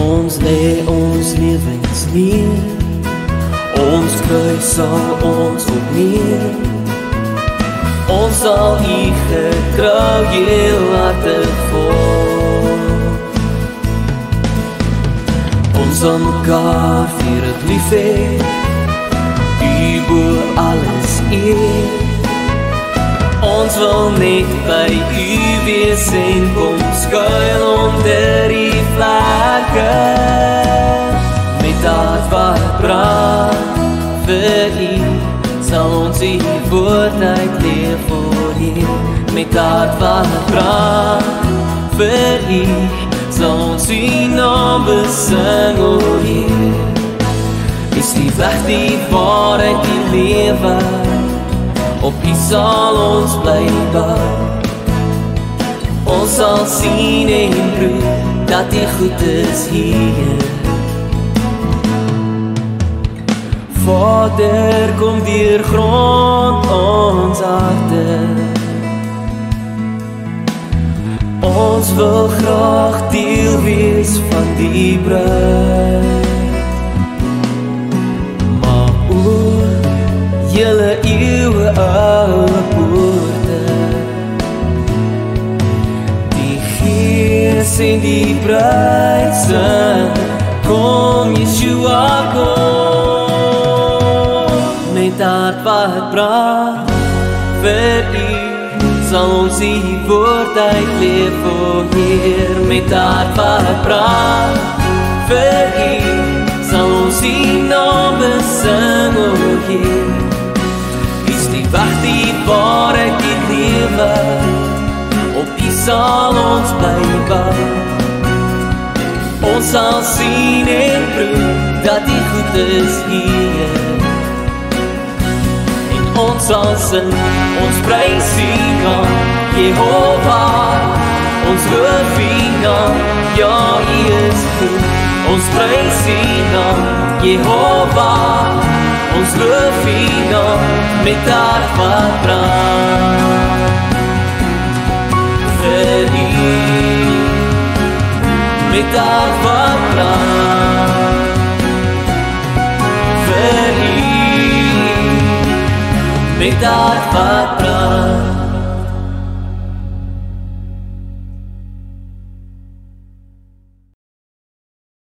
ons lê ons lewens neer ons kruis sal ons opneer ons sal u getrou heel hartig volg. Ons sal mekaar vir het lief hee u boe alles eer. Ons wil net by U wees en kom skuil onder U vlakke hart wat brand vir U sal ons U woord uitleef vir U met hart wat brand vir U sal ons U naam besing o Heer is die weg die waarheid die lewe op U sal ons bly bou. Ons sal sien en proef dat U goed is hier. Vader kom deur grond ons harte. Ons wil graag deel wees van die bruid. julle eeue ou poorte die gees in die bruidse kom Yeshua kom hart wat brand vir u sal ons u woord uitleef o Heer. Met hart wat brand vir u sal ons u naam sing o Heer. Is die wag die waar ek lewe. Op u sal ons bou Ons sal sien en proef dat die goed is hier. Ons sal sing, ons prys U naam, Jehovah. Ons loof U naam, ja, U is goed. Ons prys U naam, Jehovah. Ons loof U naam met hart wat brand. Vir U met daar wat brand vir u Patra